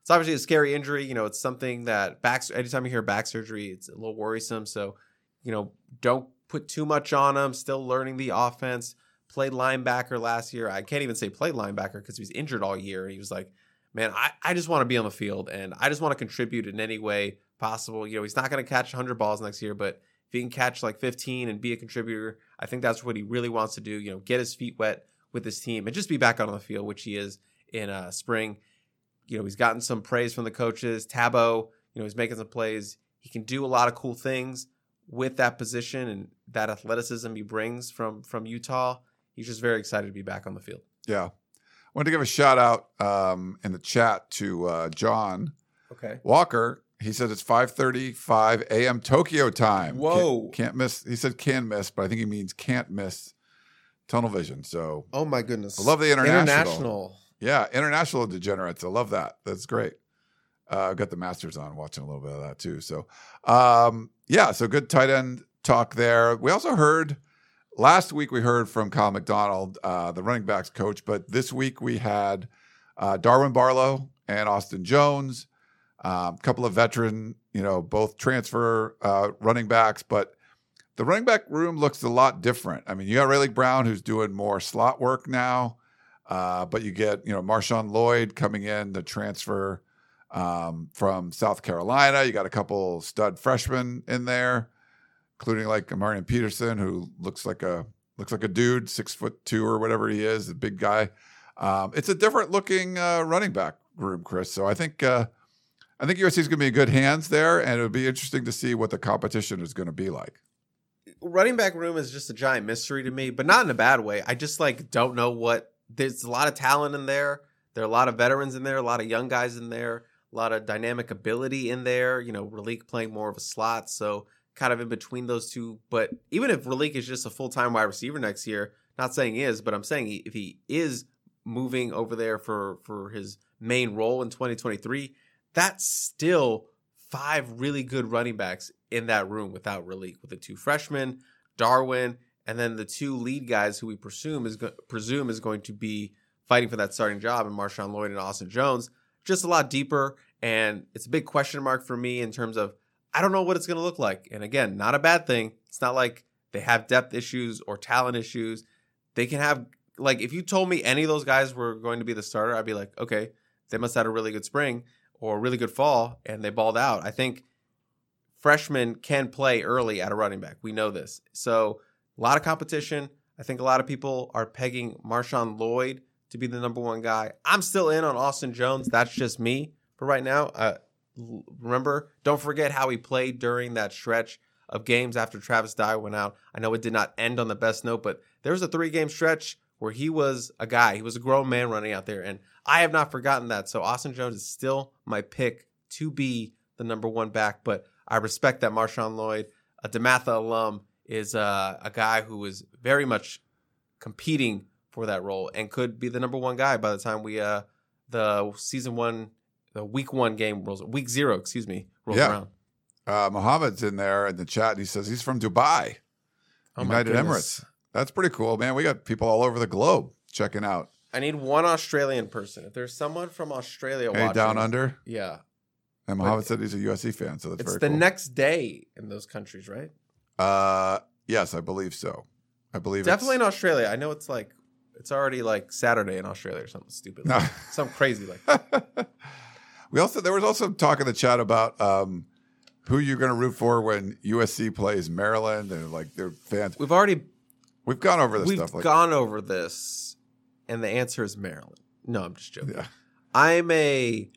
it's obviously a scary injury. You know, it's something that back anytime you hear back surgery, it's a little worrisome. So, you know, don't put too much on him. Still learning the offense. Played linebacker last year. I can't even say played linebacker because he was injured all year. He was like, man, I, I just want to be on the field and I just want to contribute in any way possible. You know, he's not going to catch 100 balls next year, but if he can catch like 15 and be a contributor, I think that's what he really wants to do. You know, get his feet wet with his team and just be back out on the field, which he is in uh, spring you know, he's gotten some praise from the coaches. Tabo, you know, he's making some plays. He can do a lot of cool things with that position and that athleticism he brings from from Utah. He's just very excited to be back on the field. Yeah. I want to give a shout out um, in the chat to uh, John Okay. Walker. He said it's 5:35 a.m. Tokyo time. Whoa. Can't, can't miss. He said can miss, but I think he means can't miss tunnel vision. So Oh my goodness. I love the international. International. Yeah, international degenerates. I love that. That's great. Uh, I've got the Masters on, watching a little bit of that too. So, um, yeah, so good tight end talk there. We also heard last week we heard from Kiel McDonald, uh, the running backs coach, but this week we had uh, Darwin Barlow and Austin Jones, a um, couple of veteran, you know, both transfer uh, running backs, but the running back room looks a lot different. I mean, you got Raleek Brown who's doing more slot work now. Uh, but you get, you know, Marshawn Lloyd coming in the transfer um, from South Carolina. You got a couple stud freshmen in there, including like Marion Peterson, who looks like a looks like a dude, six foot two or whatever he is, a big guy. Um, it's a different looking uh, running back room, Chris. So I think uh, I think USC is going to be in good hands there, and it'll be interesting to see what the competition is going to be like. Running back room is just a giant mystery to me, but not in a bad way. I just like don't know what there's a lot of talent in there. There are a lot of veterans in there, a lot of young guys in there, a lot of dynamic ability in there. You know, Raleek playing more of a slot, so kind of in between those two. But even if Raleek is just a full time wide receiver next year, not saying he is, but I'm saying if he is moving over there for for his main role in 2023, that's still five really good running backs in that room without Raleek, with the two freshmen, Darwin, and then the two lead guys who we presume is go- presume is going to be fighting for that starting job, and Marshawn Lloyd and Austin Jones, just a lot deeper, and it's a big question mark for me in terms of I don't know what it's going to look like. And again, not a bad thing. It's not like they have depth issues or talent issues. They can have like if you told me any of those guys were going to be the starter, I'd be like, okay, they must have had a really good spring or really good fall and they balled out. I think freshmen can play early at a running back. We know this. So a lot of competition. I think a lot of people are pegging Marshawn Lloyd to be the number one guy. I'm still in on Austin Jones. That's just me for right now. Uh, remember, don't forget how he played during that stretch of games after Travis Dye went out. I know it did not end on the best note, but there was a three game stretch where he was a guy. He was a grown man running out there, and I have not forgotten that. So Austin Jones is still my pick to be the number one back, but I respect that Marshawn Lloyd, a DeMatha alum, is uh, a guy who is very much competing for that role and could be the number one guy by the time we uh the season one the week one game rolls week zero excuse me rolls Yeah. around. Uh, Mohammed's in there in the chat. And he says he's from Dubai, Oh United. Emirates. That's pretty cool, man. We got people all over the globe checking out. I need one Australian person. If there's someone from Australia Hey, watching, down under. yeah, And Mohammed said he's a USC fan, so that's it's very the cool. next day in those countries, right? Uh, yes, I believe so. I believe it's Definitely in Australia. I know it's like it's already like Saturday in Australia or something stupid, No. [laughs] something crazy like. that. [laughs] we also there was also talk in the chat about um, who you're going to root for when USC plays Maryland and like their fans. We've already We've gone over this we've stuff. Like, gone over this, and the answer is Maryland. No, I'm just joking. yeah, I'm a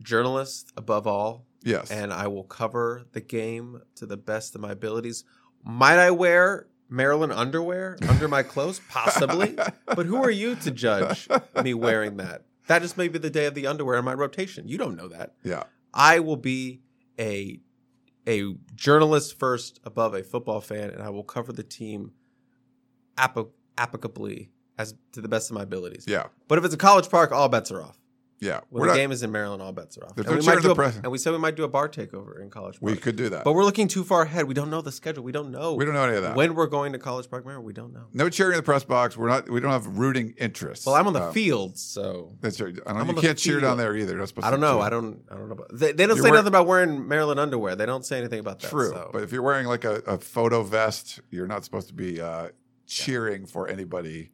journalist above all, yes, and I will cover the game to the best of my abilities. Might I wear Maryland underwear under my clothes? Possibly. [laughs] but who are you to judge me wearing that? That just may be the day of the underwear in my rotation. You don't know that. yeah, I will be a a journalist first above a football fan, and I will cover the team app- applicably as to the best of my abilities. yeah, But if it's a college park, all bets are off. yeah. When the not- game is in Maryland, all bets are off. And we, might do a, press- and we said we might do a bar takeover in College Park. we could do that. but we're looking too far ahead. We don't know the schedule. We don't know. we don't know any of that. when we're going to College Park, Maryland. We don't know. no cheering in the press box. We're not. We don't have rooting interests. Well, I'm on the Uh, field, so That's right. I I'm don't, on you can't cheer down there either. You're not supposed I don't know. cheer. I don't. I don't know. About, they, they don't You're say nothing about wearing Maryland underwear. They don't say anything about that. True, so. but if you're wearing like a, a photo vest, you're not supposed to be uh, cheering for anybody.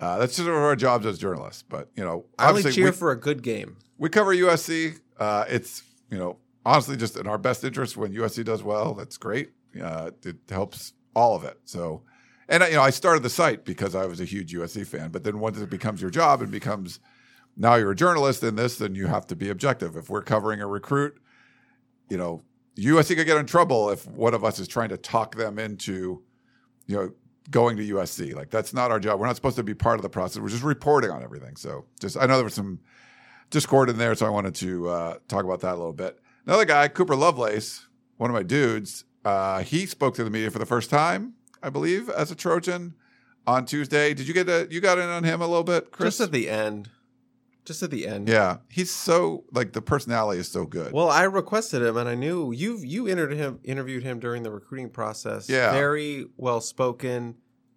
Uh, that's just one of our jobs as journalists. But you know, I only cheer we, for a good game. we cover USC. Uh, it's you know honestly just in our best interest when USC does well. That's great. Uh, it helps all of it. So, and you know, I started the site because I was a huge USC fan. But then once it becomes your job and becomes now you're a journalist in this, then you have to be objective. If we're covering a recruit, you know, USC could get in trouble if one of us is trying to talk them into, you know, going to USC. Like that's not our job. We're not supposed to be part of the process. We're just reporting on everything. So just I know there was some discord in there, so I wanted to uh, talk about that a little bit. Another guy, Cooper Lovelace, one of my dudes, uh, he spoke to the media for the first time, I believe, as a Trojan on Tuesday. Did you get a, you got in on him a little bit, Chris? Just at the end. Just at the end. yeah, he's so like the personality is so good. Well, I requested him, and I knew you. You interviewed him. Interviewed him during the recruiting process. Yeah. very well spoken,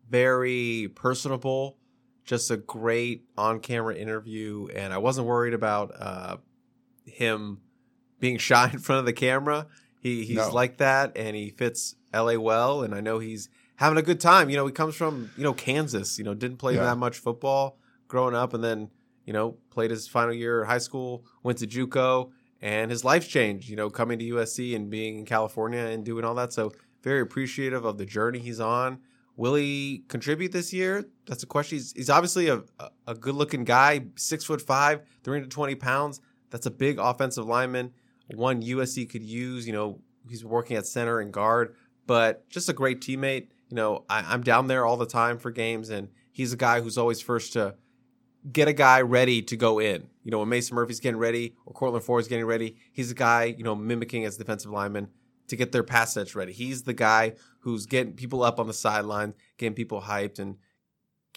very personable. Just a great on-camera interview, and I wasn't worried about uh, him being [laughs] shy in front of the camera. He he's No. like that, and he fits LA well. And I know he's having a good time. You know, he comes from you know Kansas. You know, didn't play Yeah. that much football growing up, and then you know played his final year of high school, went to JUCO, and his life's changed. You know, coming to USC and being in California and doing all that. So very appreciative of the journey he's on. Will he contribute this year? That's a question. He's, he's obviously a, a, a good looking guy, six foot five, 320 pounds. That's a big offensive lineman. One USC could use. You know, he's working at center and guard, but just a great teammate. You know, I, I'm down there all the time for games, and he's a guy who's always first to get a guy ready to go in. You know, when Mason Murphy's getting ready or Courtland Ford's getting ready, he's a guy, you know, mimicking as defensive lineman to get their pass sets ready. He's the guy who's getting people up on the sideline, getting people hyped, and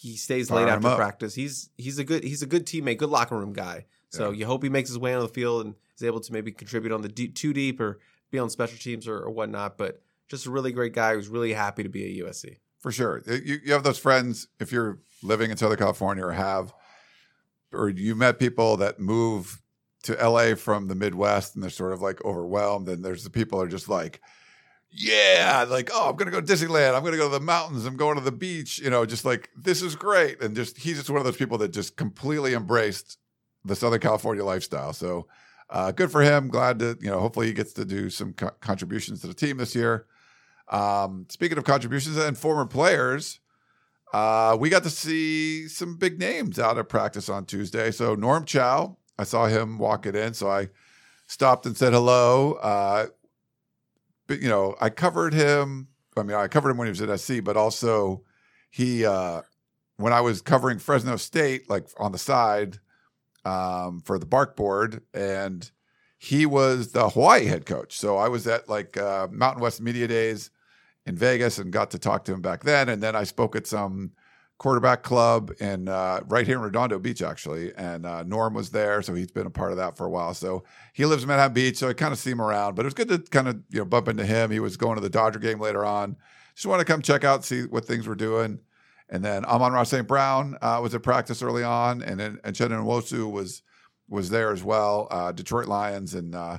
he stays Fire late after up. practice. He's he's a good he's a good teammate, good locker room guy. So you hope he makes his way on the field and is able to maybe contribute on the deep, two deep or be on special teams or, or whatnot. But just a really great guy who's really happy to be at USC. for sure. You, you have those friends if you're living in Southern California or have, or you met people that move to LA from the Midwest and they're sort of like overwhelmed. And there's the people are just like, yeah, like, oh, I'm going to go to Disneyland. I'm going to go to the mountains. I'm going to the beach. You know, just like, this is great. And just, he's just one of those people that just completely embraced the Southern California lifestyle. So uh, good for him. Glad to, you know, hopefully he gets to do some co- contributions to the team this year. Um, speaking of contributions and former players, uh, we got to see some big names out of practice on Tuesday. So Norm Chow, I saw him walking in. So I stopped and said hello. Uh, but you know, I covered him. I mean, I covered him when he was at SC, but also he uh, when I was covering Fresno State, like on the side um, for the Bark Board, and he was the Hawaii head coach. So I was at like uh, Mountain West Media Days in Vegas and got to talk to him back then. And then I spoke at some quarterback club in uh, right here in Redondo Beach, actually. And uh, Norm was there, so he's been a part of that for a while. So he lives in Manhattan Beach, so I kind of see him around. But it was good to kind of you know bump into him. He was going to the Dodger game later on. Just want to come check out, see what things were doing. And then Amon-Ra St. Brown uh, was at practice early on, and then and Uchenna Nwosu was was there as well. Uh, Detroit Lions and uh,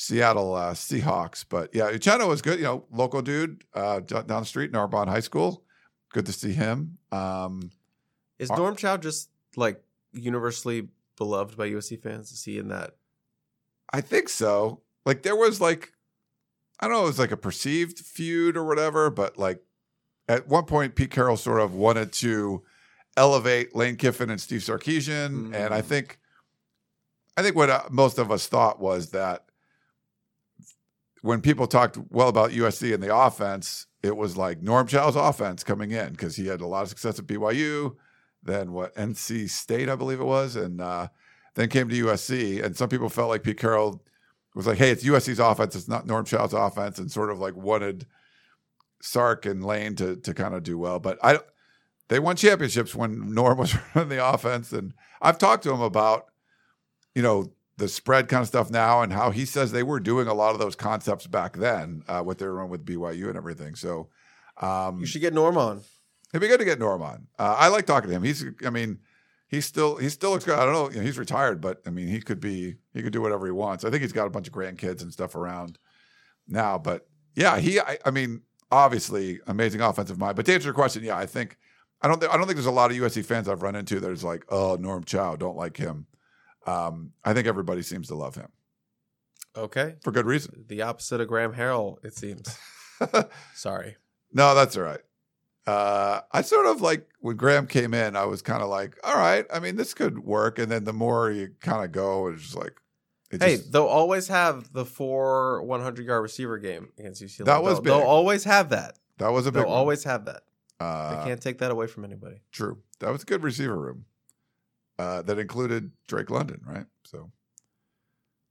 Seattle uh, Seahawks. But yeah, Uchenna was good. You know, local dude uh, down the street, Narbonne High School good to see him. Um, Is Norm Chow just like universally beloved by USC fans? Is he in that? I think so. Like there was like, I don't know, it was like a perceived feud or whatever, but like at one point, Pete Carroll sort of wanted to elevate Lane Kiffin and Steve Sarkisian, mm. and I think, I think what uh, most of us thought was that when people talked well about USC and the offense, it was like Norm Chow's offense coming in because he had a lot of success at BYU, then what NC State, I believe it was, and uh, then came to USC. And some people felt like Pete Carroll was like, "Hey, it's USC's offense, it's not Norm Chow's offense," and sort of like wanted Sark and Lane to to kind of do well. But I, they won championships when Norm was [laughs] running the offense, and I've talked to him about, you know, the spread kind of stuff now and how he says they were doing a lot of those concepts back then, uh, what they were running with BYU and everything. So um, you should get Norm on. It'd be good to get Norm on. Uh, I like talking to him. He's, I mean, he's still he still looks good. I don't know, you know, he's retired, but I mean, he could be he could do whatever he wants. I think he's got a bunch of grandkids and stuff around now. But yeah, he I, I mean, obviously amazing offensive mind. But to answer your question, yeah, I think I don't th- I don't think there's a lot of USC fans I've run into that is like, oh, Norm Chow, don't like him. Um, I think everybody seems to love him. Okay. For good reason. The opposite of Graham Harrell, it seems. [laughs] Sorry. No, that's all right. Uh, I sort of like when Graham came in, I was kind of like, all right, I mean, this could work. And then the more you kind of go, it's just like, it hey, just, they'll always have the four 100 yard receiver game against UCLA. That was they'll, big. They'll always have that. That was a big. They'll one. always have that. Uh, they can't take that away from anybody. True. That was a good receiver room uh, that included Drake London, right? So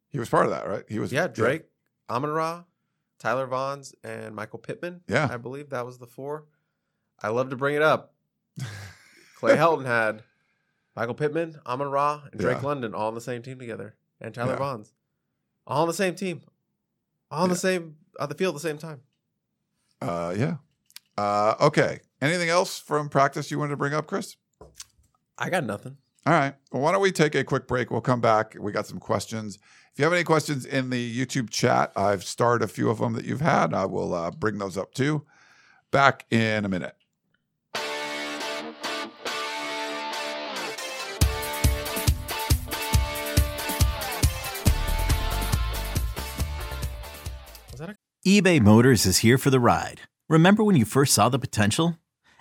he was part of that, right? He was. Yeah, Drake, yeah. Amon Ra, Tyler Vaughns, and Michael Pittman. Yeah, I believe that was the four. I love to bring it up. Clay [laughs] Helton had Michael Pittman, Amon Ra, and Drake yeah. London all on the same team together, and Tyler yeah. Vaughns all on the same team, all on yeah. the same on the field at the same time. Uh, yeah. Uh, okay. Anything else from practice you wanted to bring up, Chris? I got nothing. All right. Well, why don't we take a quick break? We'll come back. We got some questions. If you have any questions in the YouTube chat, I've starred a few of them that you've had. I will uh, bring those up too. Back in a minute. eBay Motors is here for the ride. Remember when you first saw the potential?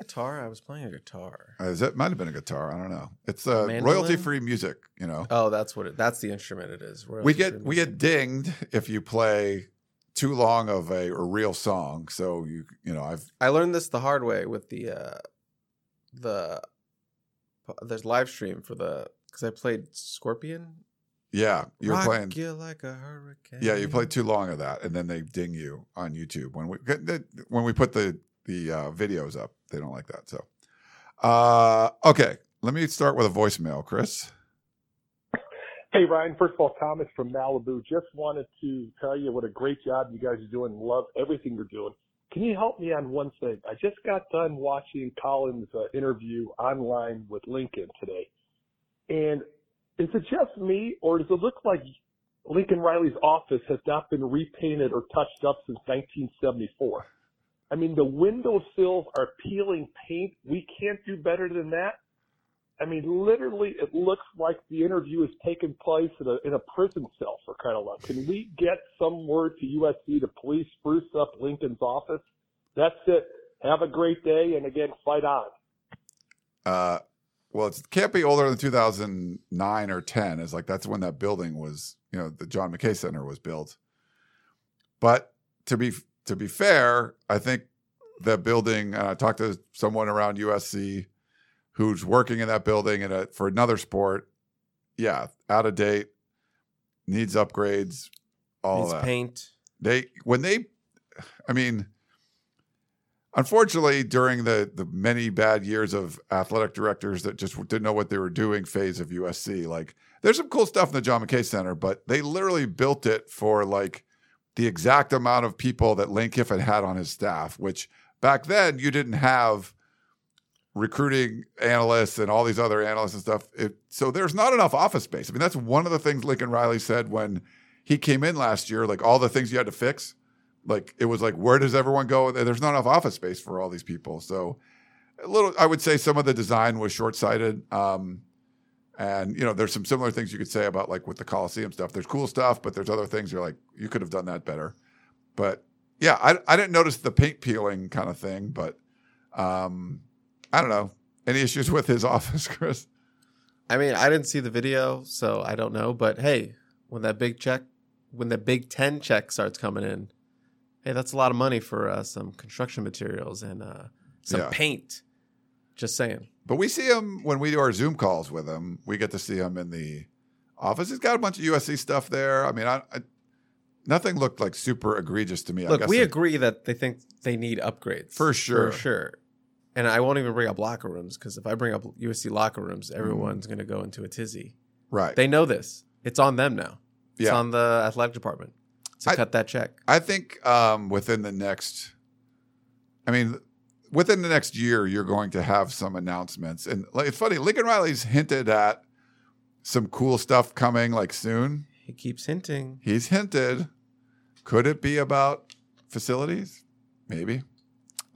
Guitar? I was playing a guitar. Uh, that might have been a guitar. I don't know. It's uh, royalty-free music. You know, Oh, that's what it. That's the instrument it is. we get we get dinged if you play too long of a, a real song. So you you know I've I learned this the hard way with the uh the there's live stream for the because I played Scorpion. yeah you're Rock playing you like a hurricane. yeah you played too long of that and then they ding you on YouTube when we when we put the the uh, videos up they don't like that so uh okay let me start with a voicemail Chris Hey Ryan, first of all, Thomas from Malibu. Just wanted to tell you what a great job you guys are doing. Love everything you're doing. Can you help me on one thing? I just got done watching Colin's uh, interview online with Lincoln today, and is it just me, or does it look like Lincoln Riley's office has not been repainted or touched up since 1974? I mean, the window sills are peeling paint. We can't do better than that. I mean, literally, it looks like the interview is taking place in a in a prison cell for kind of luck. Can we get some word to USC to please spruce up Lincoln's office? That's it. Have a great day, and again, fight on. uh well it can't be older than 2009 or 10 is like that's when that building was you know the John McKay Center was built but to be to be fair I think the building and I talked to someone around USC who's working in that building and a, for another sport yeah out of date needs upgrades all Needs that paint. they when they i mean unfortunately during the the many bad years of athletic directors that just didn't know what they were doing phase of usc like there's some cool stuff in the john mckay center but they literally built it for like the exact amount of people that lane kiffin had on his staff which back then you didn't have recruiting analysts and all these other analysts and stuff it, so there's not enough office space i mean that's one of the things lincoln riley said when he came in last year, like all the things you had to fix, like it was like, where does everyone go? There's not enough office space for all these people. So a little, I would say some of the design was short sighted. Um, and you know, there's some similar things you could say about like with the Coliseum stuff. There's cool stuff, but there's other things you're like, you could have done that better. But yeah, I, I didn't notice the paint peeling kind of thing, but um, I don't know. Any issues with his [laughs] office, Chris? I mean, I didn't see the video, so I don't know. But hey, when that big check, when the Big Ten check starts coming in, hey, that's a lot of money for uh, some construction materials and uh, some Yeah. paint. Just saying. But we see him when we do our Zoom calls with him. We get to see him in the office. He's got a bunch of USC stuff there. I mean, I, I nothing looked like super egregious to me. I Look, we they- agree that they think they need upgrades For sure. For sure. And I won't even bring up locker rooms because if I bring up USC locker rooms, everyone's going to go into a tizzy. right. They know this. It's on them now. It's Yeah. on the athletic department to I- cut that check. I think um, within the next, I mean, within the next year, you're going to have some announcements. And like, it's funny, Lincoln Riley's hinted at some cool stuff coming like soon. He keeps hinting. He's hinted. Could it be about facilities? Maybe.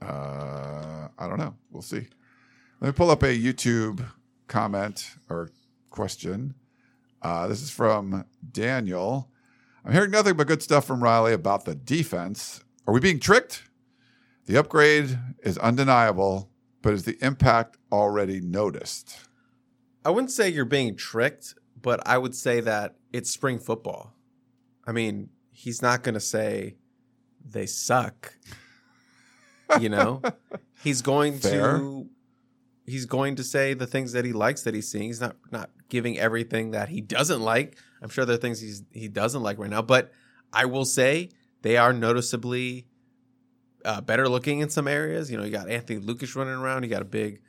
Uh, I don't know. We'll see. Let me pull up a YouTube comment or question. Uh, this is from Daniel. I'm hearing nothing but good stuff from Riley about the defense. Are we being tricked? The upgrade is undeniable, but is the impact already noticed? I wouldn't say you're being tricked, but I would say that it's spring football. I mean, he's not going to say they suck. You know, [laughs] he's going Fair. to he's going to say the things that he likes that he's seeing. He's not not giving everything that he doesn't like. I'm sure there are things he's he doesn't like right now, but I will say they are noticeably uh, better looking in some areas. You know, you got Anthony Lucas running around. You got a big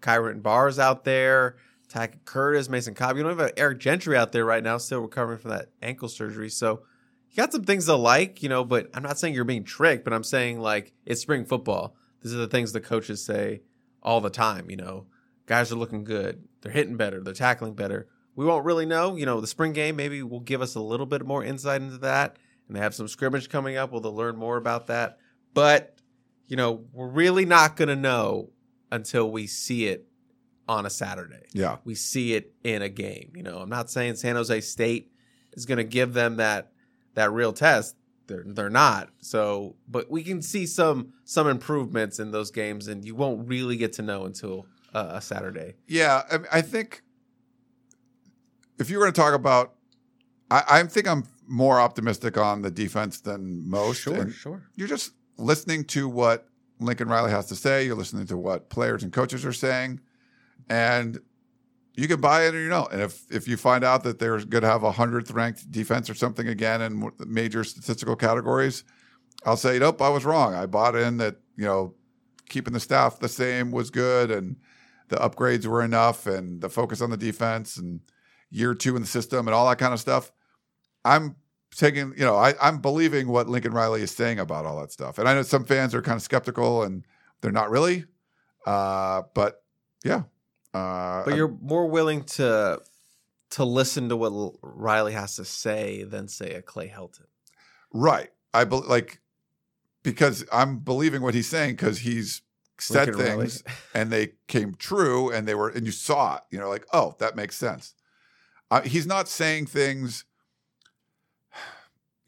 Kyon Barrs out there. Tackett Curtis, Mason Cobb. You don't have Eric Gentry out there right now, still recovering from that ankle surgery. So you got some things to like, you know, but I'm not saying you're being tricked, but I'm saying like it's spring football. these are the things the coaches say all the time. You know, guys are looking good, they're hitting better, they're tackling better. We won't really know. You know, the spring game maybe will give us a little bit more insight into that, and they have some scrimmage coming up. We'll learn more about that. But you know, we're really not going to know until we see it on a Saturday. Yeah. We see it in a game. You know, I'm not saying San Jose State is going to give them that that real test. They're they're not. So, but we can see some some improvements in those games, and you won't really get to know until uh, a Saturday. Yeah, I, mean, I think if you were going to talk about, I, I think I'm more optimistic on the defense than most. and sure. You're just listening to what Lincoln Riley has to say. You're listening to what players and coaches are saying, and you can buy it or you don't. And if if you find out that they're going to have a hundredth ranked defense or something again in major statistical categories, I'll say, nope, I was wrong. I bought in that you know keeping the staff the same was good and the upgrades were enough and the focus on the defense and year two in the system and all that kind of stuff. I'm taking, you know, I, I'm believing what Lincoln Riley is saying about all that stuff. And I know some fans are kind of skeptical and they're not really. Uh, but yeah. Uh, But you're more willing to to listen to what Riley has to say than say a Clay Helton. right. I be, like because I'm believing what he's saying because he's said Lincoln Riley. things and they came true and they were and you saw it. You know, like oh, that makes sense. Uh, he's not saying things.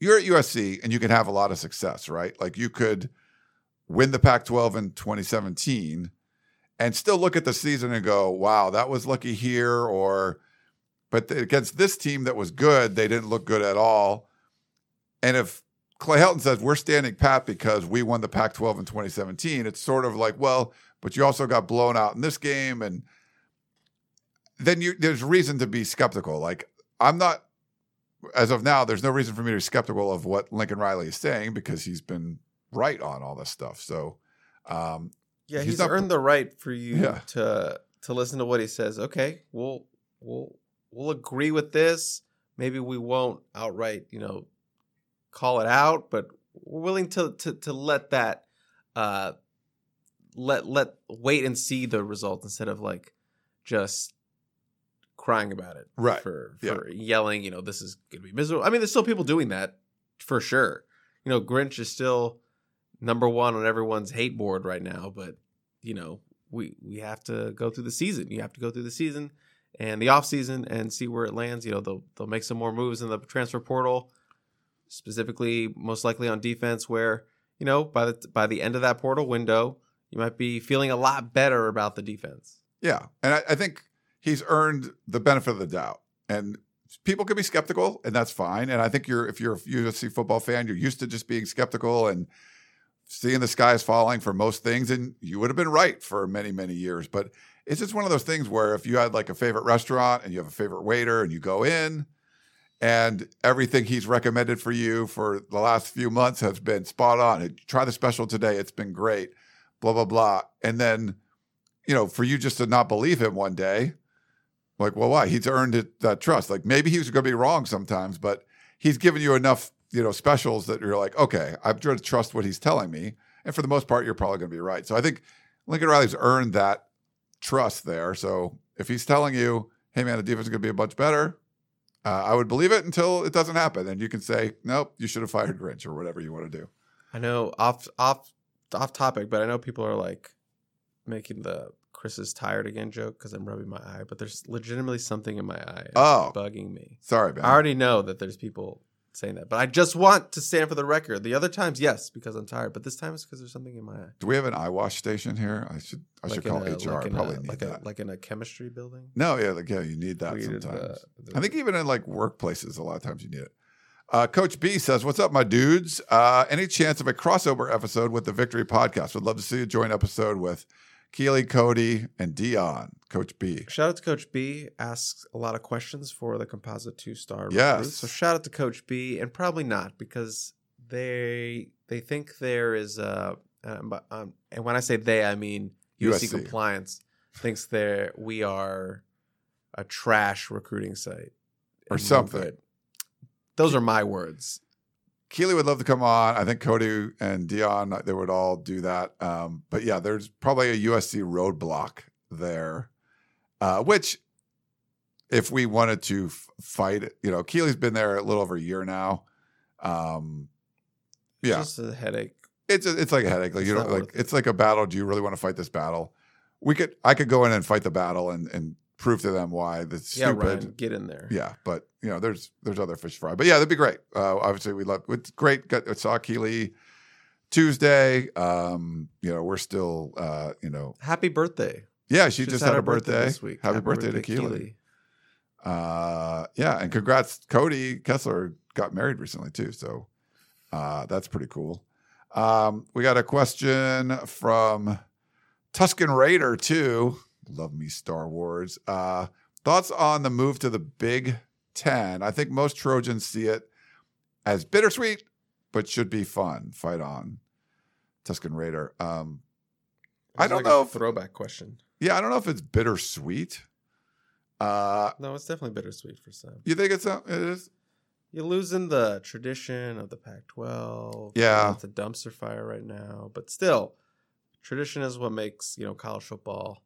You're at USC and you can have a lot of success, right? Like you could win the Pac 12 in 2017 and still look at the season and go, wow, that was lucky here. Or, but against this team that was good, they didn't look good at all. And if Clay Helton says we're standing pat because we won the Pac 12 in 2017, it's sort of like, well, but you also got blown out in this game. And then you, there's reason to be skeptical. Like, I'm not, as of now, there's no reason for me to be skeptical of what Lincoln Riley is saying because he's been right on all this stuff. So, um, Yeah, He's he's, not- earned the right for you Yeah. to to listen to what he says. Okay, we'll we'll we'll agree with this. Maybe we won't outright, you know, call it out, but we're willing to to to let that uh let let wait and see the result instead of like just crying about it. Right. For Yeah. for yelling, you know, this is gonna be miserable. I mean, there's still people doing that for sure. You know, Grinch is still number one on everyone's hate board right now, but you know, we we have to go through the season. You have to go through the season and the off season and see where it lands. You know, they'll they'll make some more moves in the transfer portal, specifically most likely on defense, where you know by the by the end of that portal window, you might be feeling a lot better about the defense. Yeah, and I, I think he's earned the benefit of the doubt. And people can be skeptical, and that's fine. And I think you're if you're a USC football fan, you're used to just being skeptical and seeing the skies falling for most things. And you would have been right for many many years. But it's just one of those things where if you had like a favorite restaurant and you have a favorite waiter and you go in. And everything he's recommended for you for the last few months has been spot on. Try the special today; it's been great. Blah blah blah. And then you know, for you just to not believe him one day, like, well, why? He's earned it, that trust. Like maybe he was going to be wrong sometimes, but he's given you enough, you know, specials that you're like, okay, I'm going to trust what he's telling me. And for the most part, you're probably going to be right. So I think Lincoln Riley's earned that trust there. So if he's telling you, hey, man, the defense is going to be a bunch better, uh, I would believe it until it doesn't happen. And you can say, nope, you should have fired Grinch or whatever you want to do. I know off off off topic, but I know people are like making the Chris is tired again joke because I'm rubbing my eye, but there's legitimately something in my eye Oh. bugging me. Sorry, man. I already know that there's people saying that, but I just want to stand for the record. The other times, yes, because I'm tired, but this time it's because there's something in my eye. Do we have an eye wash station here? I should I should call a- HR. like I probably a, need like that. A, like in a chemistry building. No, yeah, like, yeah, you need that We did sometimes. the- I think even in like workplaces, a lot of times you need it. Uh, Coach B says, "What's up, my dudes? Uh, any chance of a crossover episode with the Victory Podcast? Would love to see a joint episode with Keely, Cody, and Dion." Coach B. Shout out to Coach B. Asks a lot of questions for the composite two star. Yes. So shout out to Coach B, and probably not because they they think there is a um, um, and when I say they, I mean USC, USC. compliance thinks there we are a trash recruiting site Or something. Those are my words. Keely would love to come on. I think Cody and Dion they would all do that. Um, but yeah, there's probably a USC roadblock there, uh, which if we wanted to f- fight, it, you know, Keely's been there a little over a year now. Um, yeah, Just a headache. it's a, it's like a headache. Like It's you don't like it. it's like a battle. Do you really want to fight this battle? We could I could go in and fight the battle and and prove to them why that's Yeah, stupid. Ryan, get in there. Yeah, but you know, there's there's other fish to fry. But yeah, that'd be great. Uh, obviously, we love it's great. Got saw Keely Tuesday. Um, you know, we're still uh, you know, Happy birthday. yeah, she just, had, her a birthday. this week. Happy, birthday, to Keely. Keely. Uh, yeah, and congrats, Cody Kessler got married recently too. So uh, that's pretty cool. Um, we got a question from Tuscan Raider too. Love me Star Wars. Uh, thoughts on the move to the Big Ten? I think most Trojans see it as bittersweet, but should be fun. Fight on, Tuscan Raider. Um, I don't like know if- throwback question. yeah, I don't know if it's bittersweet. Uh, No, it's definitely bittersweet for some. you think it's a, it is? You're losing the tradition of the Pac-12. Yeah. it's a dumpster fire right now, but still, tradition is what makes you know college football.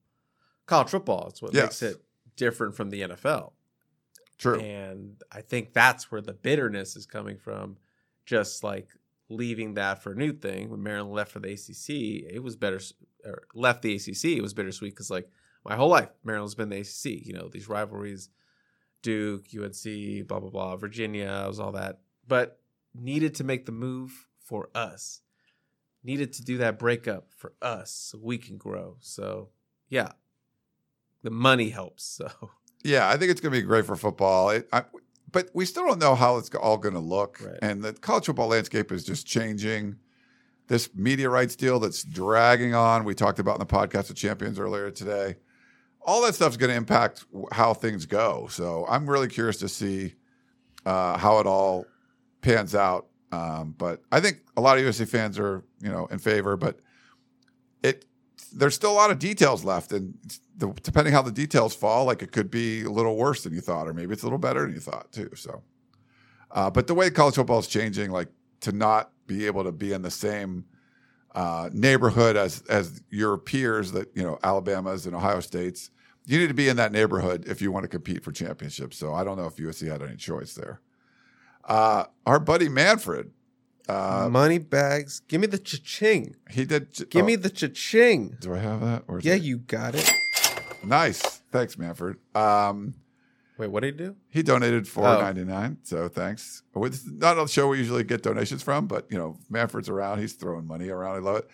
College football is what Yes. makes it different from the NFL. True. And I think that's where the bitterness is coming from. Just like leaving that for a new thing. When Maryland left for the ACC, it was better. Or left the ACC, it was bittersweet because like my whole life, Maryland's been the ACC. You know these rivalries, Duke, UNC, blah blah blah, Virginia, was all that. But needed to make the move for us. Needed to do that breakup for us so we can grow. So yeah, the money helps. So. Yeah, I think it's going to be great for football. It, I, but we still don't know how it's all going to look. Right. And the college football landscape is just changing. This media rights deal that's dragging on, we talked about in the podcast of champions earlier today. All that stuff's going to impact how things go. So I'm really curious to see uh, how it all pans out. Um, but I think a lot of USC fans are, you know, in favor. But it there's still a lot of details left, and the, depending how the details fall, like it could be a little worse than you thought, or maybe it's a little better than you thought too. So, uh, but the way college football is changing, like to not be able to be in the same uh, neighborhood as as your peers, that you know Alabama's and Ohio States, you need to be in that neighborhood if you want to compete for championships. So I don't know if USC had any choice there. Uh, our buddy Manfred, uh, Money bags. Give me the cha-ching. he did. Give oh, me the cha-ching. Do I have that? Or is Yeah, it- you got it. Nice. Thanks, Manford. Um, Wait, what did he do? he donated four Oh. ninety nine. So thanks. Well, It's not a show we usually get donations from, but you know, Manford's around. He's throwing money around. I love it.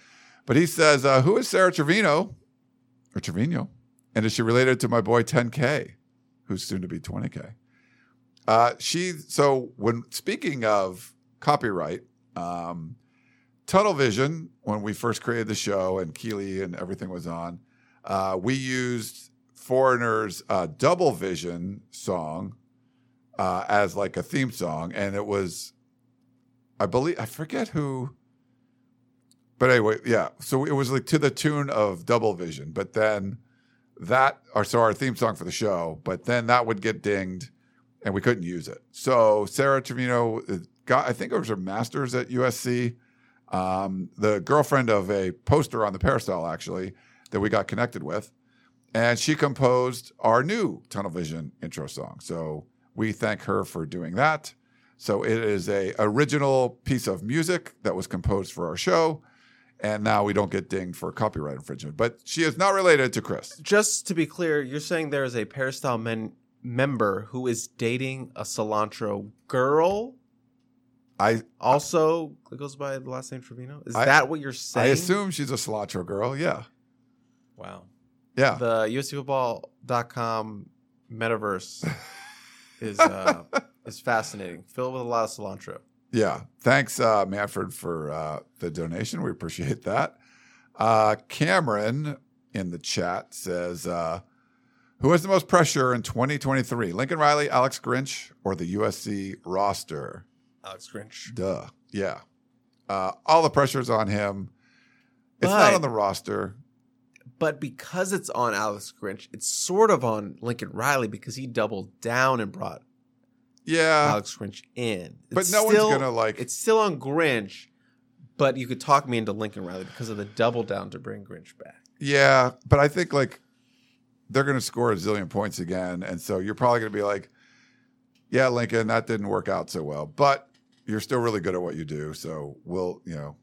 But he says, uh, "Who is Sarah Trevino or Trevino? And is she related to my boy 10K, who's soon to be 20K?" Uh, she. So when speaking of copyright, um, Tunnel Vision, when we first created the show and Keely and everything was on, uh, we used Foreigner's uh, Double Vision song uh, as like a theme song, and it was, I believe, I forget who, but anyway, yeah. So it was like to the tune of Double Vision, but then that, or so our theme song for the show, but then that would get dinged, and we couldn't use it. So Sarah Trevino uh, got, I think it was her master's at USC, um, the girlfriend of a poster on the Peristyle actually that we got connected with and she composed our new Tunnel Vision intro song. So we thank her for doing that. So it is a original piece of music that was composed for our show, and now we don't get dinged for copyright infringement. But she is not related to Chris. Just to be clear, you're saying there is a Peristyle men- member who is dating a cilantro girl. I Also, it goes by the last name Trevino. Is I- that what you're saying? I assume she's a cilantro girl. Yeah, Wow. yeah. The USCFootball.com metaverse [laughs] is uh, is fascinating, filled with a lot of cilantro. Yeah. Thanks, uh, Manfred, for uh, the donation. We appreciate that. Uh, Cameron in the chat says, uh, Who has the most pressure in 2023? Lincoln Riley, Alex Grinch, or the USC roster? Alex Grinch. Duh. Yeah. Uh, all the pressure's on him. It's not on the roster. But because it's on Alex Grinch, it's sort of on Lincoln Riley because he doubled down and brought Yeah, Alex Grinch in. but It's no still- one's gonna like. It's still on Grinch, but you could talk me into Lincoln Riley because of the double down to bring Grinch back. Yeah, but I think like they're going to score a zillion points again, and so you're probably going to be like, "Yeah, Lincoln, that didn't work out so well, but you're still really good at what you do, so we'll, you know,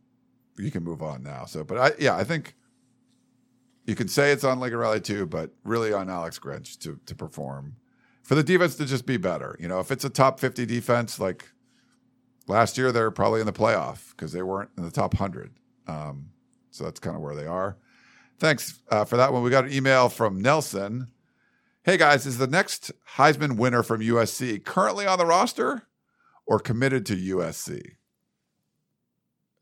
you can move on now." So, but I, yeah, I think you can say it's on Riley too, but really on Alex Grinch to to perform for the defense to just be better. You know, if it's a top 50 defense like last year, they're probably in the playoff because they weren't in the top 100. Um, so that's kind of where they are. Thanks uh, for that one. We got an email from Nelson. Hey guys, is the next Heisman winner from USC currently on the roster or committed to USC?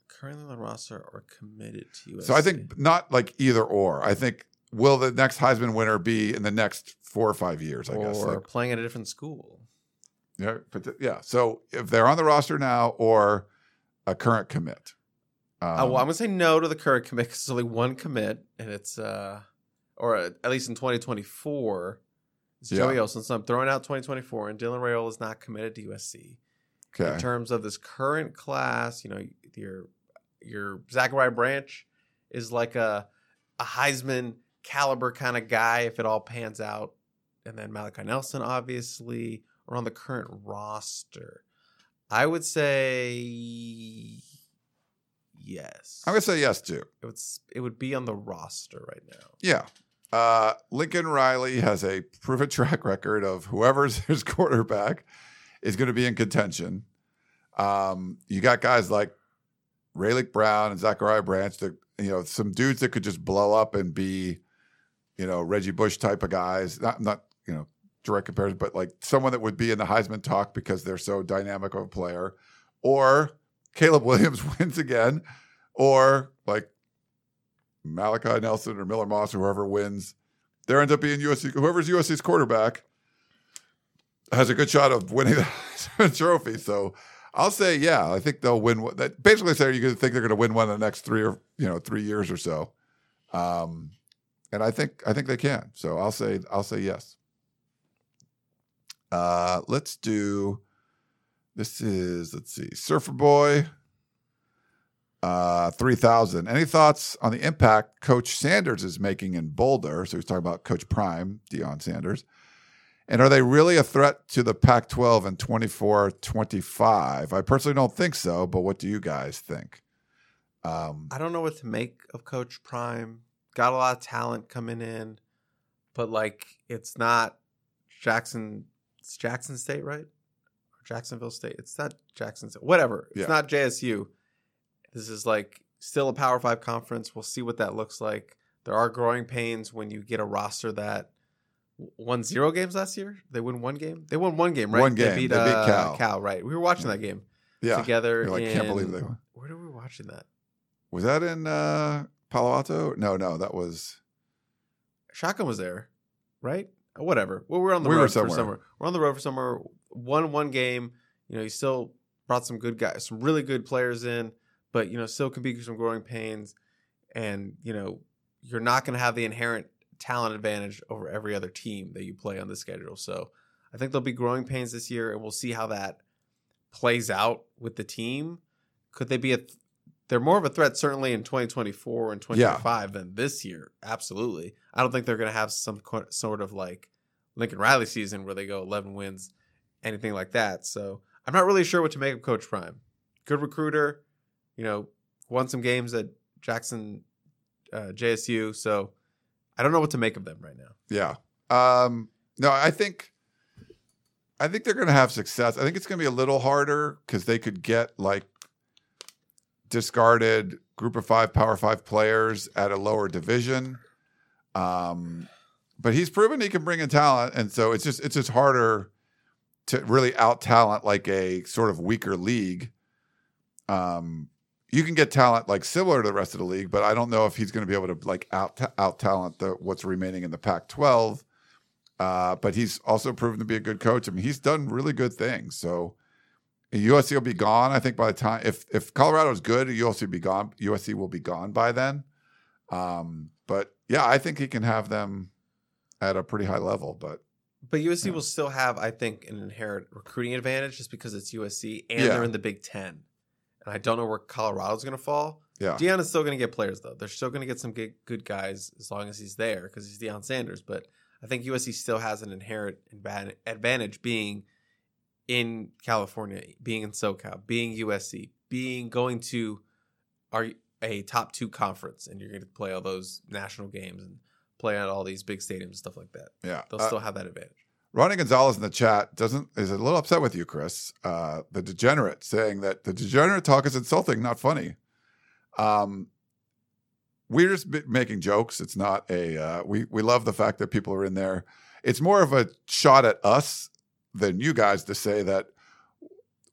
Currently on the roster or committed to USC. So I think not like either or. I think will the next Heisman winner be in the next four or five years? I or guess. Like, playing at a different school. yeah, but yeah. So if they're on the roster now or a current commit. Um, Uh, well, I'm gonna say no to the current commit because it's only one commit, and it's uh, or uh, at least in 2024, it's Yeah. Joey Olsen. So I'm throwing out 2024, and Dylan Raiola is not committed to USC. Okay. In terms of this current class, you know, your your Zachariah Branch is like a a Heisman caliber kind of guy if it all pans out, and then Malachi Nelson obviously are on the current roster. I would say yes. I'm gonna say yes too. it would it would be on the roster right now. Yeah. Uh, Lincoln Riley has a proven [laughs] track record of whoever's his quarterback is going to be in contention. Um, you got guys like Raleek Brown and Zachariah Branch, that you know, some dudes that could just blow up and be, you know, Reggie Bush type of guys. Not not you know direct comparison, but like someone that would be in the Heisman talk because they're so dynamic of a player, or Caleb Williams [laughs] wins again, or like Malachi Nelson or Miller Moss or whoever wins, there ends up being USC. Whoever's USC's quarterback has a good shot of winning [laughs] the trophy. So I'll say, yeah, I think they'll win. That basically say you think they're going to win one in the next three or you know three years or so. Um, and I think I think they can. So I'll say I'll say yes. Uh, let's do. This is let's see, Surfer Boy. Uh, 3000. Any thoughts on the impact Coach Sanders is making in Boulder? So he's talking about Coach Prime, Deion Sanders. And are they really a threat to the Pac 12 in 24 25? I personally don't think so, but what do you guys think? Um, I don't know what to make of Coach Prime. Got a lot of talent coming in, but like it's not Jackson. It's Jackson State, right? Or Jacksonville State. It's not Jackson State. Whatever. It's Yeah. not JSU. This is like still a Power Five conference. We'll see what that looks like. There are growing pains when you get a roster that won zero games last year. They win one game. They won one game, right? One game. They beat, They beat uh, Cal. right? We were watching that game yeah. together. Like, can't believe they won. Where were we watching that? Was that in uh, Palo Alto? No, no, that was. Shotgun was there, right? Whatever. Well, we're on the We road for somewhere. We're on the road for somewhere. Won one game. You know, you still brought some good guys, some really good players in, but you know, still can be some growing pains. And you know, you're not going to have the inherent talent advantage over every other team that you play on the schedule. So, I think there'll be growing pains this year, and we'll see how that plays out with the team. Could they be a? Th- they're more of a threat certainly in 2024 and 2025 than this year. Absolutely. I don't think they're going to have some co- sort of like Lincoln Riley season where they go 11 wins, anything like that. So I'm not really sure what to make of Coach Prime. Good recruiter, you know, won some games at Jackson, uh, JSU. So I don't know what to make of them right now. Yeah. Um, no, I think I think they're going to have success. I think it's going to be a little harder because they could get like discarded group of five, power five players at a lower division. Um, but he's proven he can bring in talent, and so it's just it's just harder to really out talent like a sort of weaker league. Um, you can get talent like similar to the rest of the league, but I don't know if he's going to be able to like out out talent the what's remaining in the Pac-12. Uh, but he's also proven to be a good coach. I mean, he's done really good things. So USC will be gone. I think by the time if if Colorado's good, USC will be gone. USC will be gone by then. Um, but yeah, I think he can have them at a pretty high level. But But USC Yeah. will still have, I think, an inherent recruiting advantage just because it's USC and Yeah. they're in the Big Ten. And I don't know where Colorado's going to fall. Yeah. Deion is still going to get players though. They're still going to get some good, good guys as long as he's there because he's Deion Sanders. But I think USC still has an inherent advantage being in California, being in SoCal, being USC, being going to our a top two conference, and you're going to play all those national games and play at all these big stadiums and stuff like that. Yeah. They'll Uh, still have that advantage. Ronnie Gonzalez in the chat doesn't is a little upset with you, Chris. Uh, the degenerate saying that the degenerate talk is insulting, not funny. Um, we're just making jokes. It's not a. Uh, we we love the fact that people are in there. It's more of a shot at us than you guys to say that.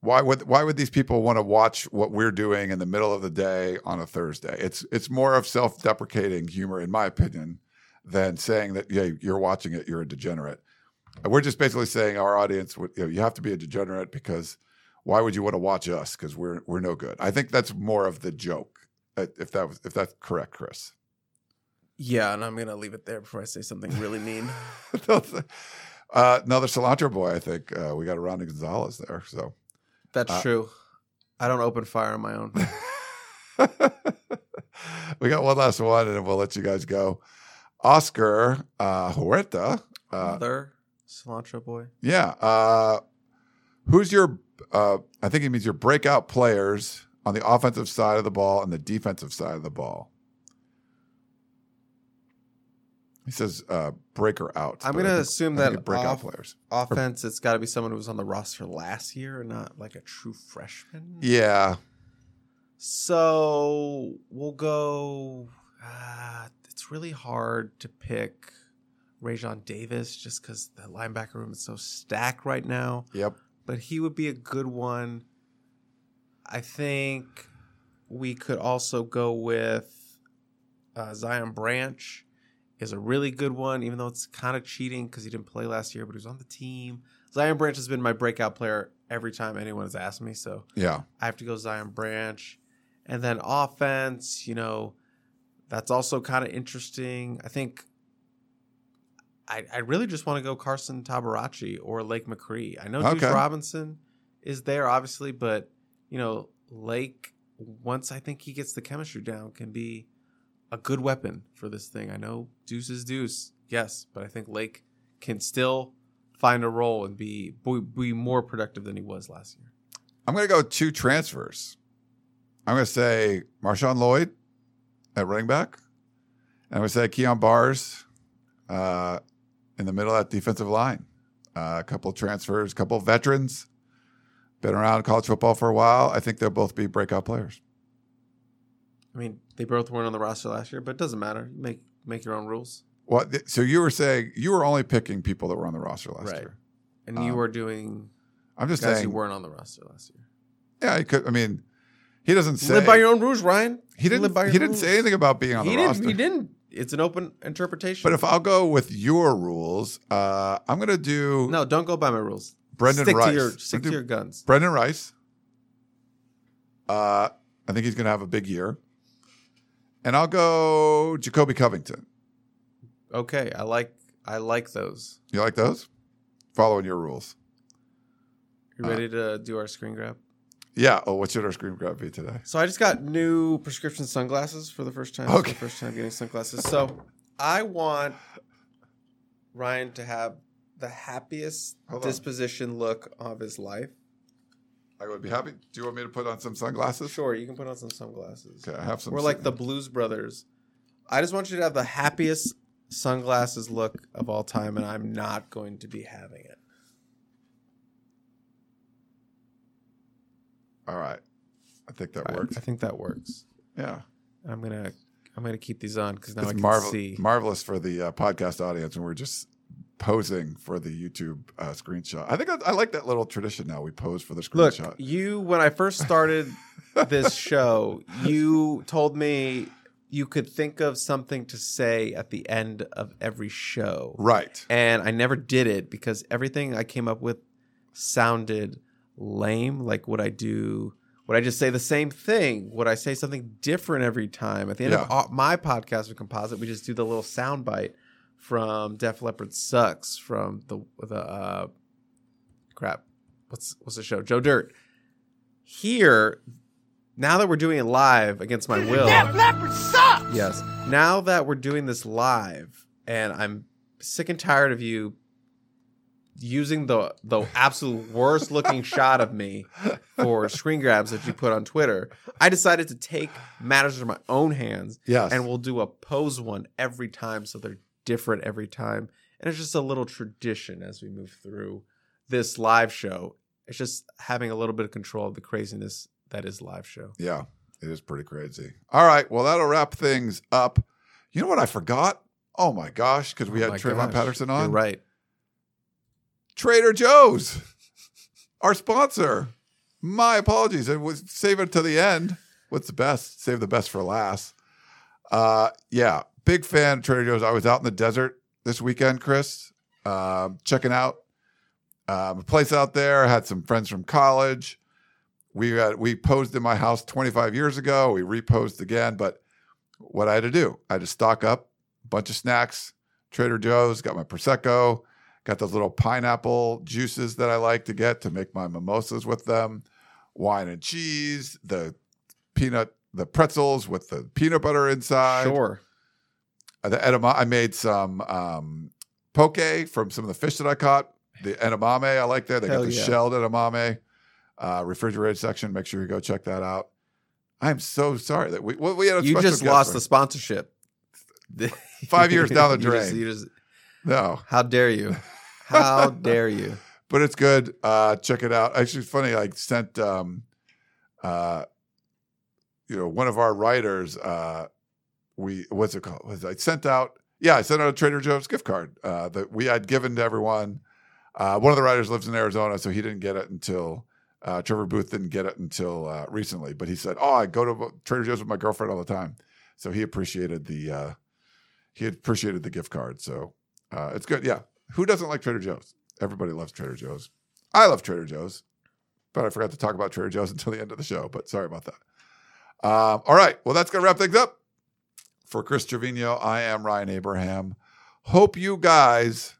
Why would why would these people want to watch what we're doing in the middle of the day on a Thursday? It's it's more of self deprecating humor, in my opinion, than saying that yeah you're watching it, you're a degenerate. We're just basically saying our audience would you, know, you have to be a degenerate because why would you want to watch us because we're we're no good. I think that's more of the joke. uh, If that was if that's correct, Chris. Yeah, and I'm going to leave it there before I say something really mean. [laughs] uh, another cilantro boy. I think uh, we got a Ronnie Gonzalez there. So That's Uh, true. I don't open fire on my own. [laughs] we got one last one, and then we'll let you guys go. Oscar uh, Huerta. Uh, cilantro boy. Yeah. Uh, who's your? Uh, I think he means your breakout players on the offensive side of the ball and the defensive side of the ball. He says uh, breaker out. I'm gonna assume I think that breakout off- players. Offense, it's got to be someone who was on the roster last year and not like a true freshman. Yeah. So we'll go. Uh, it's really hard to pick Raesjon Davis just because the linebacker room is so stacked right now. Yep. But he would be a good one. I think we could also go with uh, Zion Branch is a really good one, even though it's kind of cheating because he didn't play last year, but he was on the team. Zion Branch has been my breakout player every time anyone has asked me, so Yeah. I have to go Zion Branch. And then offense, you know, that's also kind of interesting. I think I, I really just want to go Carson Tabaracci or Lake McRee. I know Duce Okay. Robinson is there, obviously, but, you know, Lake, once I think he gets the chemistry down, can be a good weapon for this thing. I know Duce is Duce, yes, but I think Lake can still find a role and be be, be more productive than he was last year. I'm going to go two transfers. I'm going to say Marshawn Lloyd at running back. And I'm going to say Kyon Barrs uh, in the middle of that defensive line. Uh, a couple of transfers, a couple of veterans, been around college football for a while. I think they'll both be breakout players. I mean, they both weren't on the roster last year, but it doesn't matter. Make make your own rules, Well, th- so you were saying you were only picking people that were on the roster last Right. year. and Um, you were doing I'm just guys saying, you weren't on the roster last year. yeah, he could. I mean, he doesn't say live by your own rules, Ryan. he didn't. live by your He didn't rules. say anything about being on He the didn't. roster. He didn't. It's an open interpretation. But if I'll go with your rules, uh, I'm going to do no, don't go by my rules. Brendan stick Rice. to your stick gonna your guns. Brendan Rice. Uh, I think he's going to have a big year. And I'll go Jacobe Covington. Okay, I like I like those. You like those? Following your rules. You Uh, ready to do our screen grab? Yeah. Oh, what should our screen grab be today? So I just got new prescription sunglasses for the first time. Okay. The first time getting sunglasses. So I want Ryan to have the happiest Hold on. disposition look of his life. I would be happy. Do you want me to put on some sunglasses? Sure, you can put on some sunglasses. Okay, I have some. We're like the Blues Brothers. I just want you to have the happiest sunglasses look of all time, and I'm not going to be having it. All right. I think that works. I think that works. Yeah. I'm gonna I'm gonna keep these on because now I it's can marvel- see. marvelous for the uh, podcast audience, and we're just posing for the YouTube uh, screenshot. I think I, I like that little tradition now. We pose for the screenshot. Look, screenshot. you when I first started this [laughs] show, you told me you could think of something to say at the end of every show. right. And I never did it because everything I came up with sounded lame. Like would I do would I just say the same thing? Would I say something different every time? At the end of Yeah. all- my podcast with Composite, we just do the little sound bite from Def Leppard sucks from the the uh, crap. What's what's the show? Joe Dirt. Here, now that we're doing it live against my will. Def Leppard sucks. Yes. Now that we're doing this live, and I'm sick and tired of you using the the absolute worst looking shot of me for [laughs] screen grabs that you put on Twitter, I decided to take matters into my own hands. Yes. And we'll do a pose one every time so they're different every time. And it's just a little tradition as we move through this live show. It's just having a little bit of control of the craziness that is live show. Yeah, it is pretty crazy. All right, well that'll wrap things up. You know what I forgot? Oh my gosh, because we Oh had Trayvon gosh. Patterson on. You're right. Trader Joe's, our sponsor. My apologies. I was save it to the end. What's the best? Save the best for last. Uh, yeah, big fan of Trader Joe's. I was out in the desert this weekend, Chris, uh, checking out um, a place out there. I had some friends from college. We got, we posed in my house 25 years ago. We reposed again, but what I had to do, I had to stock up a bunch of snacks. Trader Joe's got my prosecco, got those little pineapple juices that I like to get to make my mimosas with them, wine and cheese, the peanut, the pretzels with the peanut butter inside. Sure. The edama- I made some um, poke from some of the fish that I caught. The edamame I like there. They Hell got the yeah. shelled edamame. Uh, refrigerated section. Make sure you go check that out. I'm so sorry that we well, we had a You just lost the sponsorship. Five years down the [laughs] You just- drain. you just- no, how dare you? How [laughs] dare you? but it's good. Uh, check it out. Actually, it's funny. I sent, um, uh, you know, one of our writers. Uh, we what's it called? Was I sent out? Yeah, I sent out a Trader Joe's gift card uh, that we had given to everyone. Uh, one of the writers lives in Arizona, so he didn't get it until uh, Trevor Booth didn't get it until uh, recently. But he said, "Oh, I go to Trader Joe's with my girlfriend all the time," so he appreciated the uh, he appreciated the gift card. So uh, it's good. Yeah, who doesn't like Trader Joe's? Everybody loves Trader Joe's. I love Trader Joe's, but I forgot to talk about Trader Joe's [laughs] until the end of the show. But sorry about that. Um, all right, well, that's gonna wrap things up for Chris Trevino. I am Ryan Abraham. Hope you guys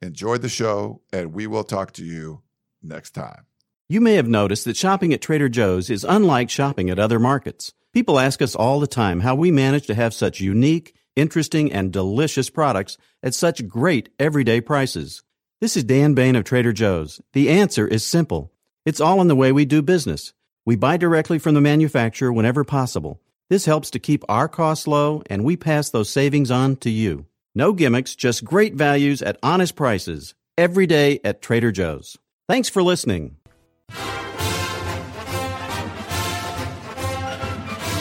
enjoyed the show, and we will talk to you next time. You may have noticed that shopping at Trader Joe's is unlike shopping at other markets. People ask us all the time how we manage to have such unique, interesting, and delicious products at such great everyday prices. This is Dan Bane of Trader Joe's. The answer is simple. It's all in the way we do business. We buy directly from the manufacturer whenever possible. This helps to keep our costs low, and we pass those savings on to you. No gimmicks, just great values at honest prices. Every day at Trader Joe's. Thanks for listening.